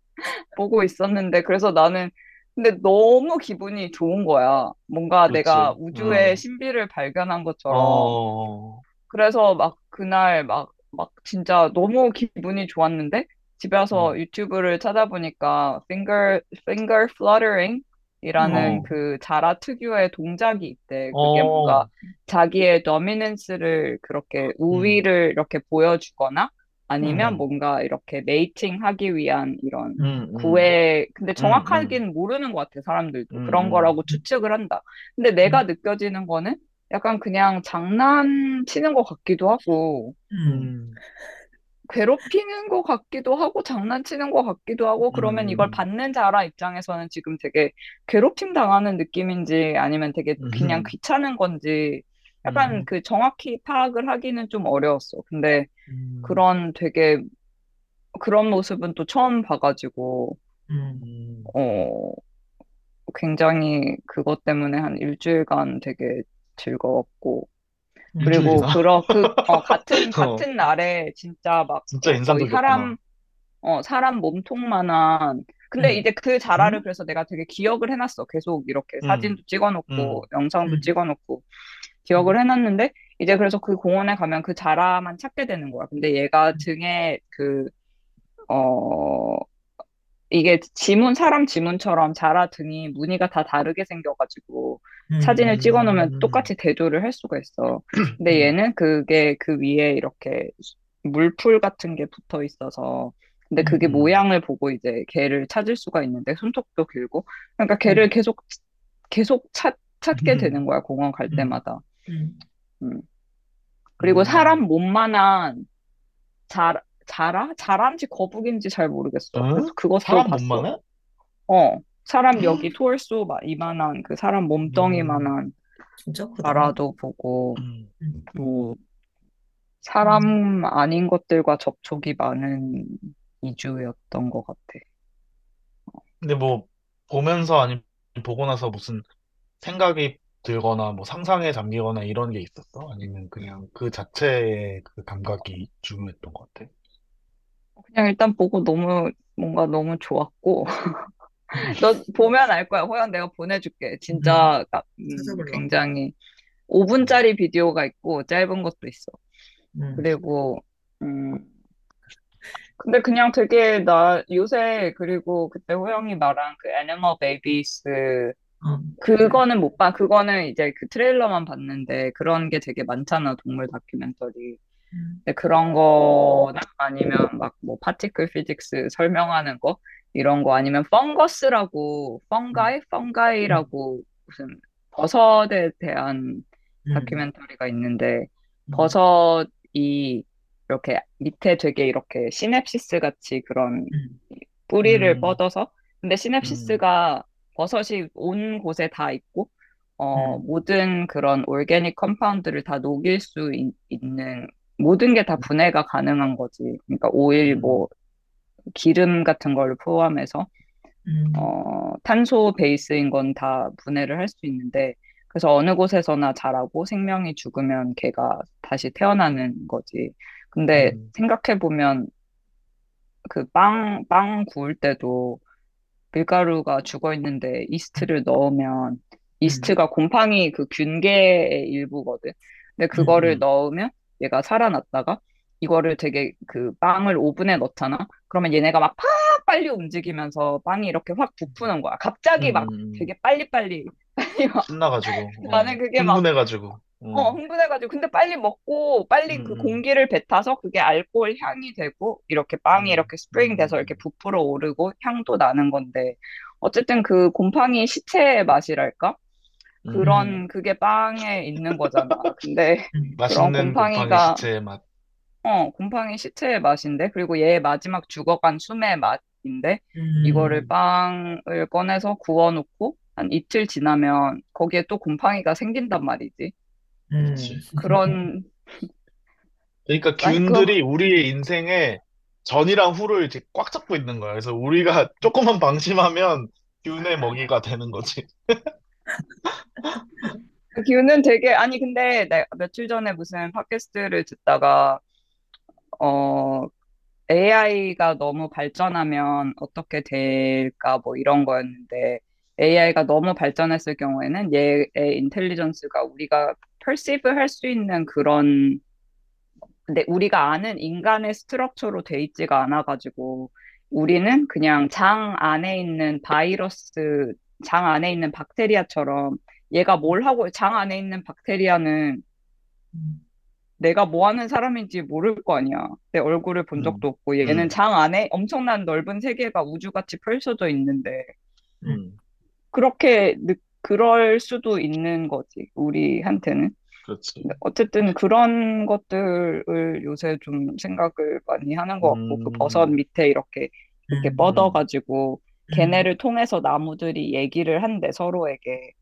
보고 있었는데, 그래서 나는, 근데 너무 기분이 좋은 거야. 뭔가 내가 그렇지. 우주의 어, 신비를 발견한 것처럼. 어, 그래서 막 그날 막, 막 진짜 너무 기분이 좋았는데, 집에 와서 음, 유튜브를 찾아보니까, finger, finger fluttering? 이라는 어, 어, 그 자라 특유의 동작이 있대. 그게 뭔가 어, 자기의 도미넌스를 그렇게 음, 우위를 이렇게 보여주거나 아니면 응, 음, 뭔가 이렇게 메이팅 하기 위한 이런 응, 음, 음, 구애, 근데 음, 음, 정확하게는 모르는 것 같아, 사람들도. 그런 음, 거라고 추측을 한다. 근데 응, 내가 느껴지는 거는 약간 그냥 장난치는 것 같기도 하고, 응, 음, 괴롭히는 것 같기도 하고, 장난치는 것 같기도 하고, 그러면 이걸 음, 받는 자라 입장에서는 지금 되게 괴롭힘 당하는 느낌인지 아니면 되게 그냥 음, 귀찮은 건지 약간 음, 그 정확히 파악을 하기는 좀 어려웠어. 근데 음, 그런 되게 그런 모습은 또 처음 봐가지고, 응, 음, 어, 굉장히 그것 때문에 한 일주일간 되게 즐거웠고, 그리고 일주일이나? 그러, 그, (laughs) 어, 같은, 어, 같은 날에 진짜 막, 진짜 어, 거의 인상적이었구나. 사람, 어, 사람 몸통만한, 근데 응, 이제 그 자라를 응, 그래서 내가 되게 기억을 해놨어. 계속 이렇게 음, 사진도 찍어놓고, 음, 영상도 응, 찍어놓고, 응, 기억을 해놨는데, 이제 그래서 그 공원에 가면 그 자라만 찾게 되는 거야. 근데 얘가 응, 등에 그, 어, 이게 지문, 사람 지문처럼 자라 등이 무늬가 다 다르게 생겨가지고 응, 사진을 찍어 놓으면 음, 똑같이 대조를 할 수가 있어. (clears throat) 근데 음, 얘는 그게 그 위에 이렇게 물풀 같은 게 붙어 있어서 근데 응, 그게 음, 모양을 보고 이제 걔를 찾을 수가 있는데 손톱도 길고 그러니까 응, 계속 계속 찾, 찾게 음, 되는 거야 공원 갈 응, 때마다. 응, 음. 그리고 사람 음. 몸만한 자, 자라? 자라인지 거북인지 잘 모르겠어. 그래서 어? 그것도 사람 봤어. 몸만해? 어, 사람 여기 토르소 막 이만한 그 사람 음, 몸뚱이만한 진짜 크다. 자라도 보고 음. 응, 뭐 응, 사람 아닌 것들과 접촉이 많은 이주였던 것 같아. 근데 뭐, 보면서 아니면 보고 나서 무슨 생각이 들거나 뭐 상상에 잠기거나 이런 게 있었어? 아니면 그냥 그 자체의 그 감각이 중요했던 것 같아? 그냥 일단 보고 너무 뭔가 너무 좋았고 (laughs) 너 보면 알 거야. 호연 내가 보내줄게. 응, 진짜 나- 음, 찾아볼라. 굉장히 음, 5분짜리 비디오가 있고 짧은 것도 있어. 음, 그리고, 음, 근데 그냥 되게 나 요새 그리고 그때 호영이 말한 그 Animal Babies 어, 그거는 못 봐. 그거는 이제 그 트레일러만 봤는데 그런 게 되게 많잖아, 동물 다큐멘터리. 음, 근데 그런 거나 아니면 막 뭐 particle physics 설명하는 거? 이런 거 아니면 fungus라고 음, fungi? 음, fungi라고 무슨 버섯에 대한 음, 다큐멘터리가 있는데 음, 버섯이 이렇게 밑에 되게 이렇게 synapses 같이 그런 음, 뿌리를 음, 뻗어서? 근데 음, synapses가 버섯이 온 곳에 다 있고 어 음, 모든 그런 organic compound를 다 녹일 수 있, 는 모든 게 다 분해가 가능한 거지. 그러니까 오일 음, 뭐 기름 같은 걸 포함해서 음, 어 탄소 베이스인 건 다 분해를 할 수 있는데 그래서 어느 곳에서나 자라고 생명이 죽으면 걔가 다시 태어나는 거지. 근데 음, 생각해 보면 그 빵, 빵 구울 때도 밀가루가 죽어 있는데 이스트를 넣으면 음, 이스트가 곰팡이 그 균계의 일부거든. 근데 음, 그거를 넣으면 얘가 살아났다가 이거를 되게 그 빵을 오븐에 넣잖아. 그러면 얘네가 막 팍 빨리 움직이면서 빵이 이렇게 확 부푸는 거야. 갑자기 막 음. 되게 빨리빨리 빨리 막 신나가지고, (laughs) 나는 어, 그게 막 흥분해가지고, 어, 어, 흥분해가지고. 근데 빨리 먹고, 음, 빨리 그 음, 공기를 뱉어서 그게 알코올 향이 되고, 이렇게 빵이 음, 이렇게 스프링 돼서 이렇게 음, 부풀어 오르고, 향도 나는 건데, 어쨌든 그 곰팡이 시체의 맛이랄까? 음. 그런, 그게 빵에 있는 거잖아. 근데 음, 그런 맛있는 곰팡이 곰팡이가, 시체의 맛. 어, 곰팡이 시체의 맛인데, 그리고 얘 마지막 죽어간 숨의 맛인데, 이거를 음, 빵을 꺼내서 구워 놓고, 한 이틀 지나면 거기에 또 곰팡이가 생긴단 말이지. 음, 그치. 그런, (laughs) 그러니까 아니, 그, 균들이 우리의 인생에 전이랑 후를 이렇게 꽉 잡고 있는 거야. 그래서 우리가 조금만 방심하면 균의 먹이가 되는 거지. (laughs) 그 기운은 되게, 아니, 근데 내가 며칠 전에 무슨 팟캐스트를 듣다가, 어, AI가 너무 발전하면 어떻게 될까, 뭐 이런 거였는데, AI가 너무 발전했을 경우에는 얘의 인텔리전스가 우리가 perceive 할 수 있는 그런, 근데 우리가 아는 인간의 스트럭처로 돼 있지가 않아 가지고, 우리는 그냥 장 안에 있는 바이러스, 장 안에 있는 박테리아처럼 얘가 뭘 하고, 장 안에 있는 박테리아는 음, 내가 뭐 하는 사람인지 모를 거 아니야. 내 얼굴을 본 적도 음, 없고, 얘는 음, 장 안에 엄청난 넓은 세계가 우주같이 펼쳐져 있는데, 음, 음, 그렇게, 느, 그럴 수도 있는 거지, 우리한테는. 그렇지. 어쨌든 그런 것들을 요새 좀 생각을 많이 하는 것 같고, 그 버섯 음, 밑에 이렇게, 이렇게 음, 음, 뻗어가지고, 음, 걔네를 통해서 나무들이 얘기를 한대, 서로에게.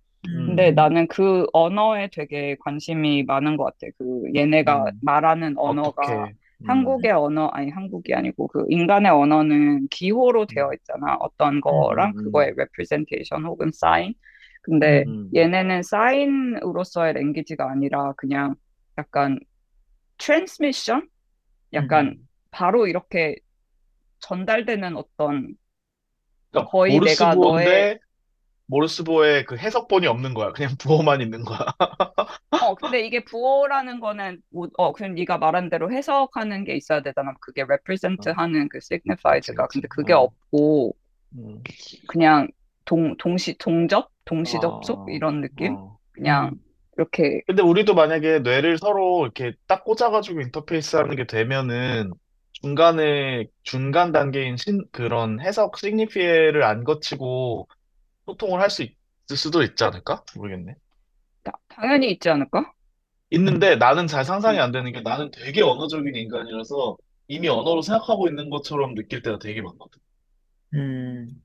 근데 음, 음, 나는 그 언어에 되게 관심이 많은 것 같아. 그 얘네가 음. 말하는 언어가 음, 한국의 언어, 아니 한국이 아니고 그 인간의 언어는 기호로 되어 음, 있잖아. 어떤 음, 거랑 그거의 음, representation 혹은 sign. 근데 음, 음, 얘네는 사인으로서의 랭귀지가 아니라 그냥 약간 transmission? 약간 음. 바로 이렇게 전달되는 어떤 그러니까 거의 내가 너의 모르스부호인데 모르스부호에 그 해석본이 없는 거야. 그냥 (laughs) 부호만 있는 거야. (laughs) 어, 근데 이게 부호라는 거는, 뭐, 어, 그냥 네가 말한 대로 해석하는 게 있어야 되잖아. 그게 represent 어, 하는 그 그치, signified가. 근데 그게 어, 없고, 음, 그냥 동, 동시, 동접? 동시 접속? 어, 이런 느낌? 어. 그냥 음, 이렇게, 근데 우리도 만약에 뇌를 서로 이렇게 딱 꽂아가지고 인터페이스 하는 게 되면은 중간에, 중간 단계인 신, 그런 해석 시그니피에를 안 거치고 소통을 할 수 있을 수도 있지 않을까? 모르겠네. 다- 당연히 있지 않을까? 있는데 나는 잘 상상이 음. 안 되는 게 나는 되게 언어적인 인간이라서 이미 언어로 생각하고 있는 것처럼 느낄 때가 되게 많거든. 음,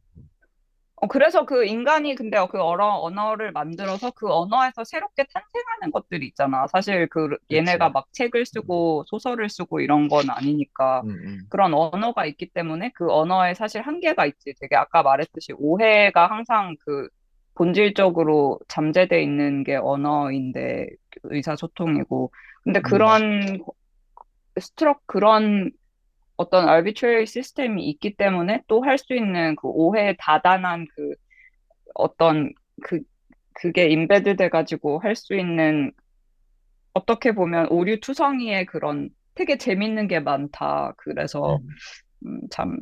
어, 그래서 그 인간이 근데 그 언어, 언어를 만들어서 그 언어에서 새롭게 탄생하는 것들이 있잖아. 사실 그 얘네가 그치. 막 책을 음, 쓰고 소설을 쓰고 이런 건 아니니까 음, 음, 그런 언어가 있기 때문에 그 언어에 사실 한계가 있지. 되게 아까 말했듯이 오해가 항상 그 본질적으로 잠재돼 있는 게 언어인데 의사소통이고. 근데 음, 그런 스트럭 그런 어떤 arbitrary 시스템이 있기 때문에 또 할 수 있는 그 오해에 다단한 그 어떤 그 그게 임베드 돼가지고 할 수 있는 어떻게 보면 오류 투성이의 그런 되게 재밌는 게 많다. 그래서 음, 음, 참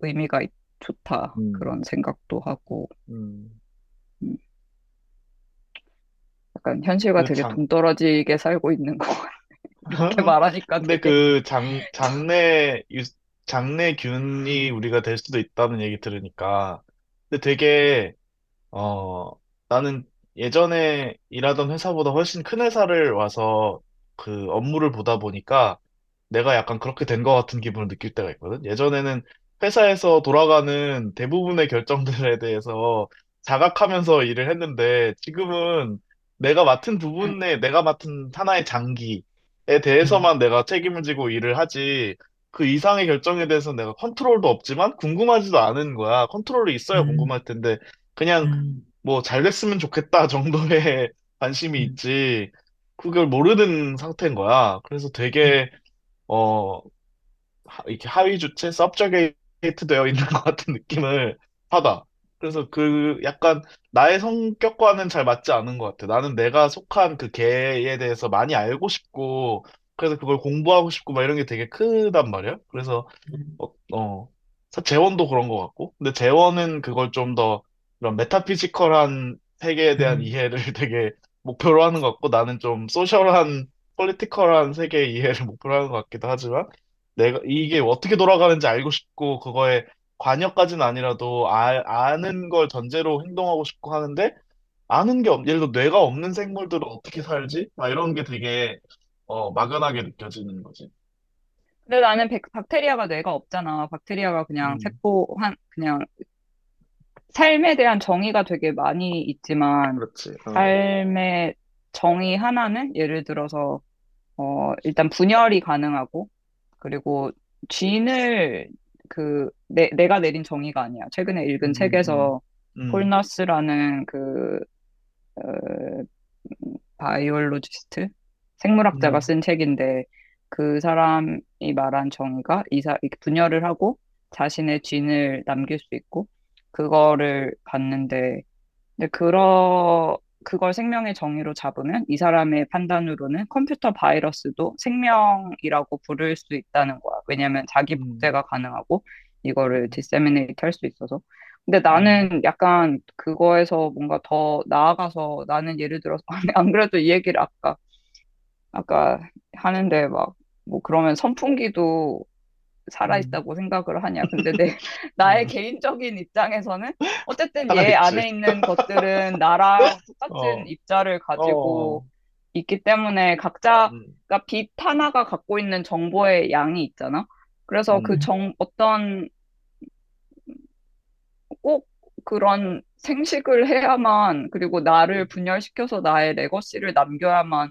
의미가 있- 좋다. 음, 그런 생각도 하고 음. 음, 약간 현실과 그 되게 장, 동떨어지게 살고 있는 거 같아. 이렇게 (laughs) 말하니까 근데 되게 그 장, 장래, 유- 장래 균이 우리가 될 수도 있다는 얘기 들으니까. 근데 되게, 어, 나는 예전에 일하던 회사보다 훨씬 큰 회사를 와서 그 업무를 보다 보니까 내가 약간 그렇게 된 것 같은 기분을 느낄 때가 있거든. 예전에는 회사에서 돌아가는 대부분의 결정들에 대해서 자각하면서 일을 했는데 지금은 내가 맡은 부분에 내가 맡은 하나의 장기에 음, 대해서만 내가 책임을 지고 일을 하지 그 이상의 결정에 대해서 내가 컨트롤도 없지만 궁금하지도 않은 거야. 컨트롤이 있어야 음, 궁금할 텐데 그냥 음, 뭐 잘 됐으면 좋겠다 (laughs) 정도의 관심이 음, 있지 그걸 모르는 상태인 거야. 그래서 음, 되게 어 하- 이렇게 하위 주체 subjugate 되어 있는 (laughs) 것 같은 느낌을 받아. 그래서 그 약간 나의 성격과는 잘 맞지 않은 것 같아. 나는 내가 속한 그 세계에 대해서 많이 알고 싶고 그래서 그걸 공부하고 싶고 막 이런 게 되게 크단 말이야. 그래서 음, 어, 어. 사- 재원도 그런 것 같고. 근데 재원은 그걸 좀 더 이런 metaphysical한 세계에 대한 음, 이해를 (laughs) 되게 목표로 하는 것 같고, 나는 좀 social한, political한 세계의 이해를 (laughs) 목표로 하는 것 같기도 하지만, 내가 이게 어떻게 돌아가는지 알고 싶고, 그거에 관여까지는 아니라도 아, 아는 걸 전제로 행동하고 싶고 하는데, 아는 게 없, 예를 들어 뇌가 없는 생물들은 어떻게 살지? 막 이런 게 되게 어, 막연하게 느껴지는 거지. 근데 나는 백, 박테리아가 뇌가 없잖아. 박테리아가 그냥 음, 세포 한 그냥 삶에 대한 정의가 되게 많이 있지만 그렇지. 어. 삶의 정의 하나는 예를 들어서 어 일단 분열이 가능하고 그리고 gene을 그 내, 내가 내린 정의가 아니야. 최근에 읽은 음, 음, 책에서 폴 음, 너스라는 그 어, biologist? 생물학자가 음, 쓴 책인데 그 사람이 말한 정의가 이사 분열을 하고 자신의 gene을 남길 수 있고 그거를 봤는데 근데 그러 그걸 생명의 정의로 잡으면 이 사람의 판단으로는 컴퓨터 바이러스도 생명이라고 부를 수 있다는 거야. 왜냐하면 자기 음, 복제가 가능하고 이거를 음, 디세미네이트 할 수 있어서. 근데 음, 나는 약간 그거에서 뭔가 더 나아가서 나는 예를 들어서 (laughs) 안 그래도 이 얘기를 아까 아까 하는데 막 뭐 그러면 선풍기도 음, 살아있다고 생각을 하냐. (laughs) 근데 내, 나의 음. 개인적인 입장에서는 어쨌든 얘 살아있지. 안에 있는 것들은 나랑 (laughs) 똑같은 어, 입자를 가지고 어, 있기 때문에 각자가 음, 빛 하나가 갖고 있는 정보의 양이 있잖아. 그래서 그 음, 정, 어떤 꼭 그런 생식을 해야만, 그리고 나를 분열시켜서 나의 레거시를 남겨야만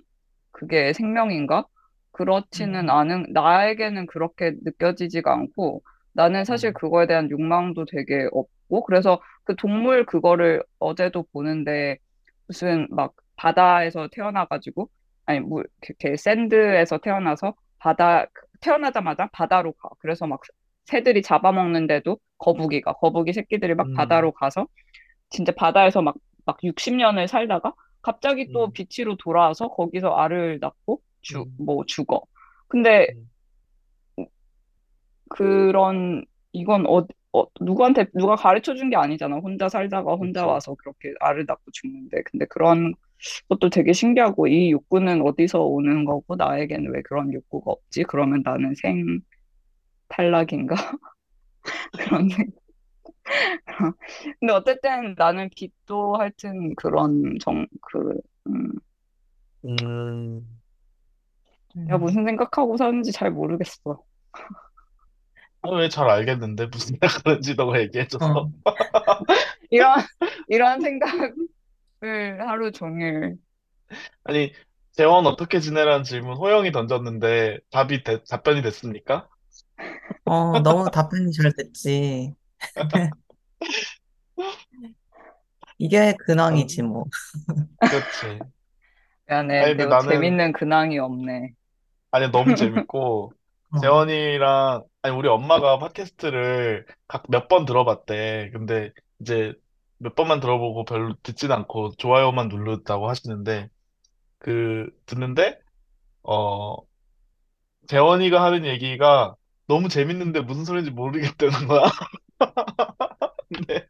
그게 생명인가? 그렇지는 음, 않은, 나에게는 그렇게 느껴지지가 않고, 나는 사실 음, 그거에 대한 욕망도 되게 없고, 그래서 그 동물 그거를 어제도 보는데, 무슨 막 바다에서 태어나가지고, 아니, 뭐, 이렇게 샌드에서 태어나서 바다, 태어나자마자 바다로 가. 그래서 막 새들이 잡아먹는데도 거북이가, 거북이 새끼들이 막 음, 바다로 가서, 진짜 바다에서 막, 막 60년을 살다가, 갑자기 또 음, 비치로 돌아와서 거기서 알을 낳고 주, 음, 뭐 죽어. 근데 음, 그런 이건 어, 어 누구한테 누가 가르쳐 준 게 아니잖아. 혼자 살다가 혼자. 와서 그렇게 알을 낳고 죽는데. 근데 그런 것도 되게 신기하고 이 욕구는 어디서 오는 거고 나에게는 왜 그런 욕구가 없지? 그러면 나는 생 탈락인가? (laughs) 그런 생각. (laughs) 근데 어쨌든 나는 빛도 하여튼 그런 정, 그, 음, 음, 내가 음. 무슨 생각하고 사는지 잘 모르겠어. 왜 잘 알겠는데 무슨 (laughs) 생각하는지 너가 얘기해줘서. 어, (laughs) 이런, 이런 생각을 하루 종일 아니, 재원 어떻게 지내라는 질문 호영이 던졌는데 답이 되- 답변이 됐습니까? 어, 너무 답변이 잘 됐지. (laughs) 이게 어, 근황이지, 뭐. 그렇지. 미안해. 아니, 근데 내가 나는 재밌는 근황이 없네. 아니, 너무 재밌고, 어, 재원이랑, 아니, 우리 엄마가 팟캐스트를 각 몇 번 들어봤대. 근데 이제 몇 번만 들어보고 별로 듣진 않고 좋아요만 누르다고 하시는데, 그, 듣는데, 어, 재원이가 하는 얘기가 너무 재밌는데 무슨 소리인지 모르겠다는 거야. (laughs) 근데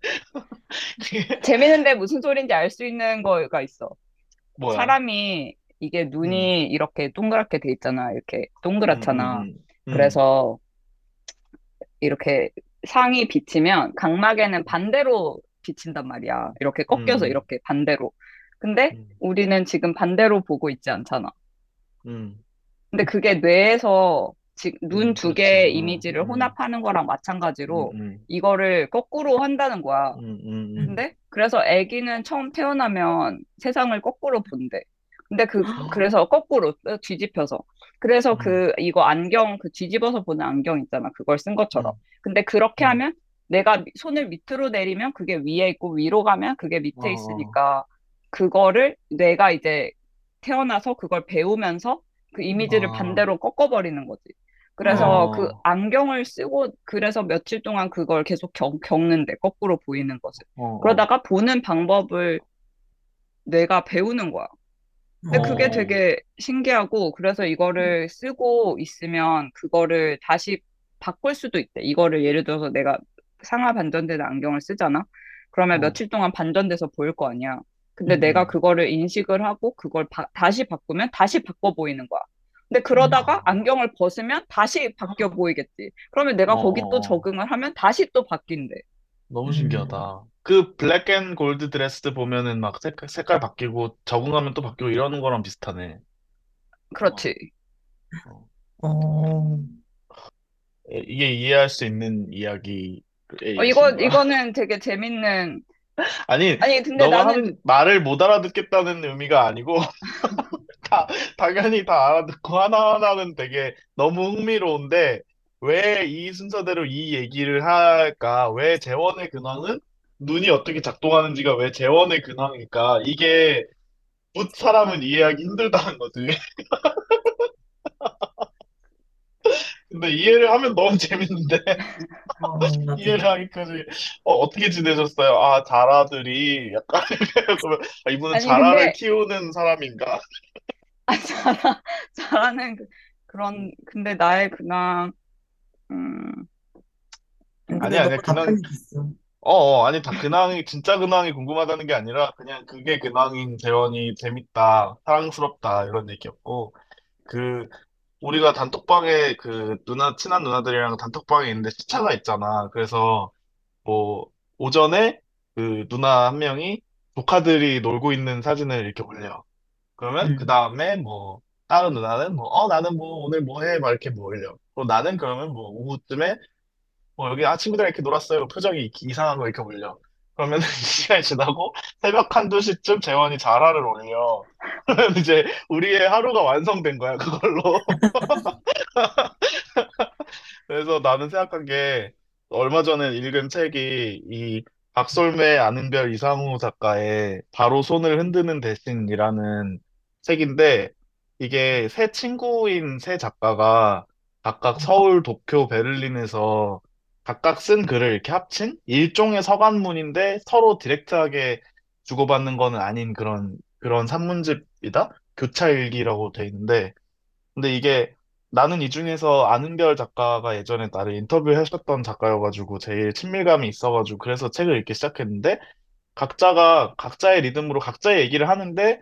그게 재밌는데 무슨 소린지 알 수 있는 거가 있어. 뭐야? 사람이 이게 음, 눈이 이렇게 동그랗게 돼 있잖아. 이렇게 음, 동그랗잖아. 음, 음, 음, 그래서 이렇게 상이 비치면 각막에는 반대로 비친단 말이야. 이렇게 꺾여서 음, 이렇게 반대로. 근데 음, 우리는 지금 반대로 보고 있지 않잖아. 음, 근데 그게 뇌에서 눈 음, 두. 개의 어, 이미지를 음, 혼합하는 거랑 음, 마찬가지로 음, 이거를 거꾸로 한다는 거야. 음, 음, 음. 음. 근데 그래서 아기는 처음 태어나면 세상을 거꾸로 본대. 근데 그 그래서 거꾸로 뒤집혀서 그래서 음, 그 이거 안경 그 뒤집어서 보는 안경 있잖아. 그걸 쓴 것처럼. 음, 근데 그렇게 음. 하면 내가 미- 손을 밑으로 내리면 그게 위에 있고 위로 가면 그게 어, 밑에 어, 있으니까 그거를 내가 이제 태어나서 그걸 배우면서 그 이미지를 어, 반대로 꺾어버리는 거지. 그래서 그 어, 안경을 쓰고 그래서 며칠 동안 그걸 계속 겪, 겪는데 거꾸로 보이는 것을. 어, 어, 그러다가 보는 방법을 내가 배우는 거야. 근데 그게 어, 어, 되게 신기하고 그래서 이거를 쓰고 있으면 그거를 다시 바꿀 수도 있대. 이거를 예를 들어서 내가 상하 반전되는 안경을 쓰잖아. 그러면 어, 며칠 동안 반전돼서 보일 거 아니야. 근데 음, 내가 음, 그거를 인식을 하고 그걸 바- 다시 바꾸면 다시 바꿔 보이는 거야. 근데 음. 그러다가 아, 안경을 벗으면 다시 바뀌어 (laughs) 보이겠지. 그러면 어, 내가 거기 또 어, 어. 적응을 하면 다시 또 바뀐대. 너무 음. 신기하다. 그 black and gold dress 보면은 막 색깔, 색깔 바뀌고 적응하면 또 바뀌고 이러는 거랑 비슷하네. 어, 그렇지. 어. 어, 에, 이게 이해할 수 있는 이야기의 어, 이거, 예시인 거야? 이거는 되게 재밌는, (laughs) 아니, 아니, 근데 너가 나는 하는 말을 못 알아듣겠다는 의미가 아니고, (laughs) 다, 당연히 다 알아듣고 하나하나는 되게 너무 흥미로운데, 왜 이 순서대로 이 얘기를 할까? 왜 재원의 근황은 눈이 어떻게 작동하는지가 왜 재원의 근황일까? 이게 붓 사람은 이해하기 힘들다는 거지. (laughs) 근데 이해를 하면 너무 재밌는데, 어, 맞아. (laughs) 이해를 하기까지, 어, 어떻게 지내셨어요? 아, 자라들이, 약간, 그러면, 아, 이분은 아니, 자라를 근데, 키우는 사람인가? 아, 잘, 잘하는, 그, 음. 그런, 근데 나의 그냥, 음, 아니, 아니, 근황. 어, 어, 아니, 다 근황이, 진짜 근황이 궁금하다는 게 아니라, 그냥 그게 근황인 재원이 재밌다, 사랑스럽다, 이런 얘기였고, 그, 우리가 단톡방에 그 누나, 친한 누나들이랑 단톡방에 있는데 시차가 있잖아. 그래서, 뭐, 오전에 그 누나 한 명이 조카들이 놀고 있는 사진을 이렇게 올려. 그러면 그 음, 다음에 뭐, 다른 누나는 뭐, 어, 나는 뭐, 오늘 뭐 해? 막 이렇게 뭐 올려. 그리고 나는 그러면 뭐, 오후쯤에 뭐 여기 아 친구들이랑 이렇게 놀았어요. 표정이 이- 이상한 거 이렇게 올려. 그러면 (laughs) 시간이 지나고 새벽 한두 시쯤 재원이 자라를 올려. (laughs) 그러면 이제 우리의 하루가 완성된 거야, 그걸로. (laughs) 그래서 나는 생각한 게 얼마 전에 읽은 책이 이 박솔매 아는별 이상우 작가의 바로 손을 흔드는 대신이라는 책인데 이게 세 친구인 세 작가가 각각 서울, 도쿄, 베를린에서 각각 쓴 글을 이렇게 합친 일종의 서간문인데 서로 디렉트하게 주고받는 거는 아닌 그런 그런 산문집이다. 교차일기라고 돼 있는데 근데 이게 나는 이 중에서 아는별 작가가 예전에 나를 인터뷰하셨던 작가여가지고 제일 친밀감이 있어가지고 그래서 책을 읽기 시작했는데 각자가 각자의 리듬으로 각자의 얘기를 하는데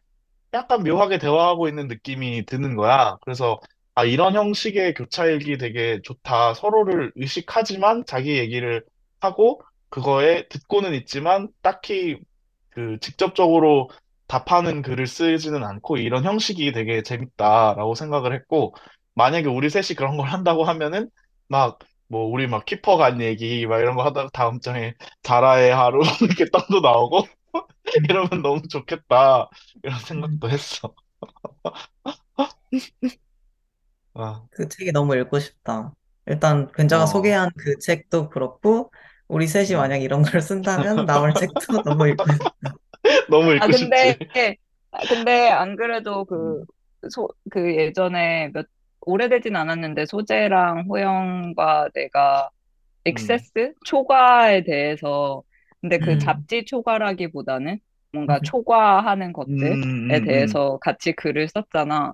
약간 묘하게 대화하고 있는 느낌이 드는 거야. 그래서 아, 이런 형식의 교차일기 되게 좋다. 서로를 의식하지만 자기 얘기를 하고 그거에 듣고는 있지만 딱히 그 직접적으로 답하는 글을 쓰지는 않고 이런 형식이 되게 재밌다라고 생각을 했고 만약에 우리 셋이 그런 걸 한다고 하면은 막 뭐 우리 막 키퍼 간 얘기 막 이런 거 하다가 다음 장에 자라의 하루 (laughs) 이렇게 떡도 나오고 음, (laughs) 이러면 너무 좋겠다 이런 음. 생각도 했어. (laughs) 아, 그 책이 너무 읽고 싶다. 일단 근자가 어, 소개한 그 책도 그렇고 우리 셋이 음. 만약 이런 걸 쓴다면 나올 책도 (laughs) 너무 읽고 싶다. 너무 아, 읽고 싶지. 근데, 아, 근데 안 그래도 그, 음, 소, 그 예전에 몇, 오래되진 않았는데 소재랑 호영과 내가 음, 액세스 초과에 대해서 근데 그 음, 잡지 초과라기보다는 뭔가 음, 초과하는 음, 것들에 음, 음, 대해서 같이 글을 썼잖아.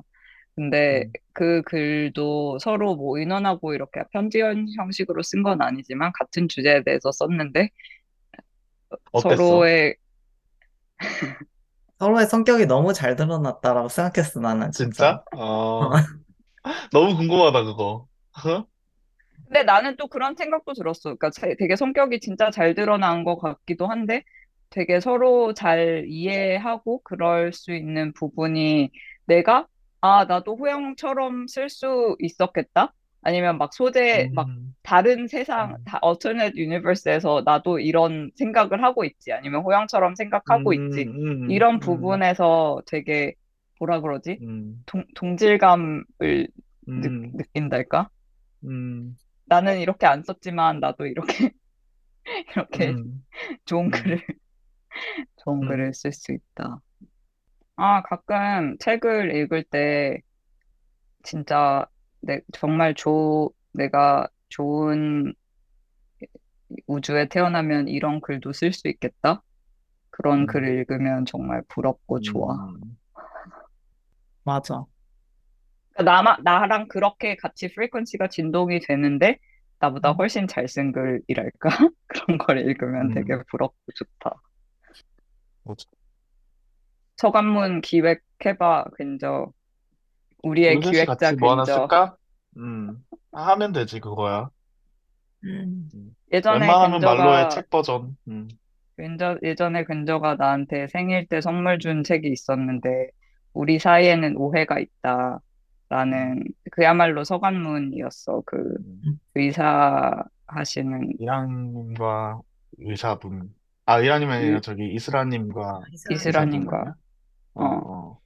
근데 음. 그 글도 서로 뭐 인원하고 이렇게 편지 형식으로 쓴 건 아니지만 같은 주제에 대해서 썼는데 어땠어? 서로의 서로의 성격이 너무 잘 드러났다라고 생각했어, 나는 진짜. 진짜? 어, 너무 궁금하다, 그거. 근데 나는 또 그런 생각도 들었어. 그러니까 자- 되게 성격이 진짜 잘 드러난 것 같기도 한데 되게 서로 잘 이해하고 그럴 수 있는 부분이 내가 아, 나도 호영처럼 쓸 수 있었겠다. 아니면 막 소재 막 음, 다른 세상 음, 다 alternate universe에서 나도 이런 생각을 하고 있지. 아니면 호영처럼 생각하고 있지. 음, 이런 음, 부분에서 되게 뭐라 그러지? 음, 동, 동질감을 느, 음, 느낀달까? 음, 나는 이렇게 안 썼지만 나도 이렇게 (laughs) 이렇게 음, 좋은 음, 글을 좋은 음, 글을 쓸 수 있다. 아, 가끔 책을 읽을 때 진짜 내 정말 조 내가 좋은 우주에 태어나면 이런 글도 쓸 수 있겠다. 그런 음, 글을 읽으면 정말 부럽고 좋아. 음, 맞아. 그러니까 나마, 나랑 그렇게 같이 프리퀀시가 진동이 되는데 나보다 음. 훨씬 잘쓴 글이랄까? (laughs) 그런 걸 읽으면 되게 음, 부럽고 좋다. 맞아. 서간문 기획해봐, 근저. 우리의 기획자 뭐 하나 근저. 쓸까? 음, 하면 되지, 그거야. 음. 음. 예전에 웬만하면 말로의 근저가, 책 버전. 음, 근저, 예전에 근저가 나한테 생일 때 선물 준 책이 있었는데, 우리 사이에는 오해가 있다. 음, 라는, 그야말로 서간문이었어. 그, 음. 의사 하시는, 이랑님과 의사분. 아, 아니라 유- 저기 이스라님과. 의사분 이스라님과? 어, 어. 어.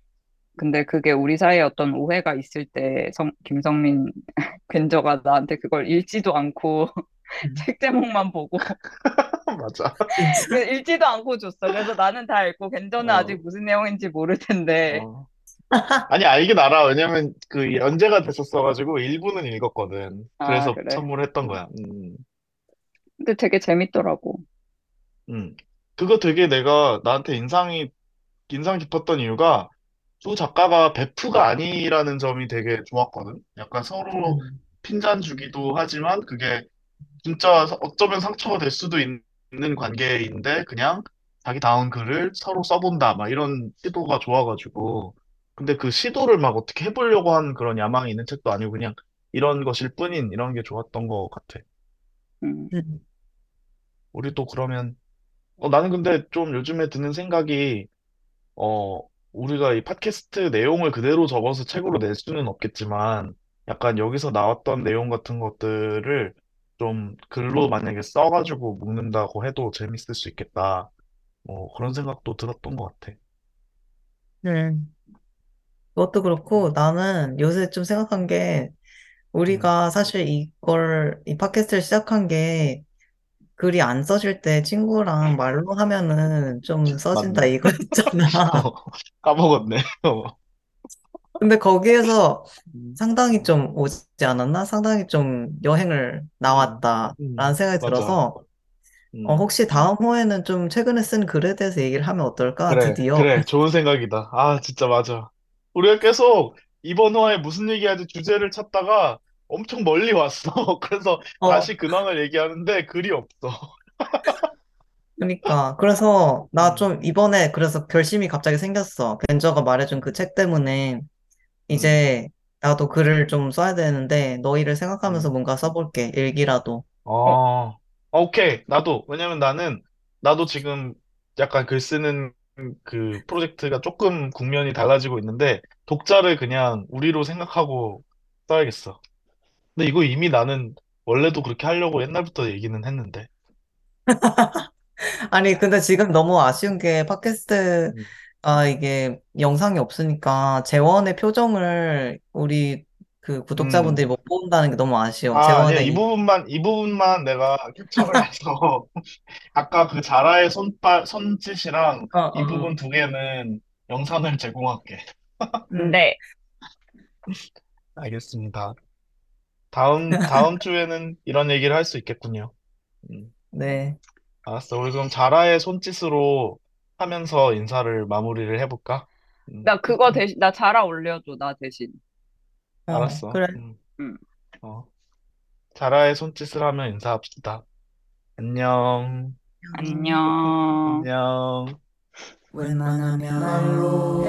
근데 그게 우리 사이에 어떤 오해가 있을 때, 성, 김성민 (laughs) 근저가 나한테 그걸 읽지도 않고, 음. (laughs) 책 제목만 보고, (laughs) 맞아. 읽지도 않고 줬어. 그래서 나는 다 읽고 겐저는 어, 아직 무슨 내용인지 모를 텐데. 어. 아니, 알긴 알아. 왜냐면 그 연재가 됐었어가지고 일부는 읽었거든. 아, 그래서 그래. 선물했던 거야. 음, 근데 되게 재밌더라고. 음. 그거 되게 내가 나한테 인상이, 인상 깊었던 이유가 두 작가가 베프가 아니라는 점이 되게 좋았거든. 약간 서로 음. 핀잔 주기도 하지만 그게 진짜 어쩌면 상처가 될 수도 있- 있는 관계인데 그냥 자기 다운 글을 서로 써본다 막 이런 시도가 좋아가지고 근데 그 시도를 막 어떻게 해보려고 한 그런 야망이 있는 책도 아니고 그냥 이런 것일 뿐인 이런 게 좋았던 것 같아. 음. 음. 우리도 그러면 어, 나는 근데 좀 요즘에 드는 생각이 어 우리가 이 팟캐스트 내용을 그대로 적어서 책으로 낼 수는 없겠지만 약간 여기서 나왔던 내용 같은 것들을 좀 글로 만약에 써가지고 묶는다고 해도 재밌을 수 있겠다. 뭐 그런 생각도 들었던 것 같아. 음. 그것도 그렇고 나는 요새 좀 생각한 게 음, 우리가 사실 이걸 이 팟캐스트를 시작한 게 글이 안 써질 때 친구랑 말로 하면은 좀 써진다 맞네. (laughs) 이거였잖아. 어, (laughs) 까먹었네. 어, (laughs) 근데 거기에서 음, 상당히 좀 오지 않았나? 상당히 좀 여행을 음, 나왔다라는 음, 생각이 맞아. 들어서 어, 음, 혹시 다음 호에는 좀 최근에 쓴 글에 대해서 얘기를 하면 어떨까? 그래, 드디어. 그래. 좋은 생각이다. 아, 진짜 맞아. 우리가 계속 이번 화에 무슨 얘기하지 주제를 찾다가 엄청 멀리 왔어. (laughs) 그래서 어, 다시 근황을 얘기하는데 글이 없어. 그러니까. 그래서 나 음, 좀 이번에 그래서 결심이 갑자기 생겼어. 벤저가 말해준 그 음, 책 때문에 음, 이제 나도 글을 좀 써야 되는데 너희를 생각하면서 음. 뭔가 써볼게. 일기라도. 어, 어, 오케이. 나도. 왜냐면 나는, 나도 지금 약간 글 쓰는 그 프로젝트가 조금 국면이 달라지고 있는데, 독자를 그냥 우리로 생각하고 써야겠어. 근데 이거 이미 나는 원래도 그렇게 하려고 옛날부터 얘기는 했는데. (laughs) 아니, 근데 지금 너무 아쉬운 게 팟캐스트, 음, 아, 이게 영상이 없으니까 재원의 표정을 우리 그 구독자분들이 음. 못 본다는 게 너무 아쉬워. 아, 아니야. 재원의 이 이, 부분만, 이 부분만 내가 캡처를 (laughs) 해서, (laughs) 아까 그 자라의 손발, 손짓이랑 어, 이 어, 어. 부분 두 개는 영상을 제공할게. 음, (laughs) 네. 알겠습니다. 다음, 다음 주에는 이런 얘기를 할 수 있겠군요. 음, 네. 알았어. 우리 그럼 자라의 손짓으로 하면서 인사를 마무리를 해볼까? 음, 나 그거 대신, 나 자라 올려줘, 나 대신. 어, 알았어. 그래. 음, 응. 어. 자라의 손짓을 하며 인사합시다. 안녕. 안녕. 안녕. 웬만하면 말로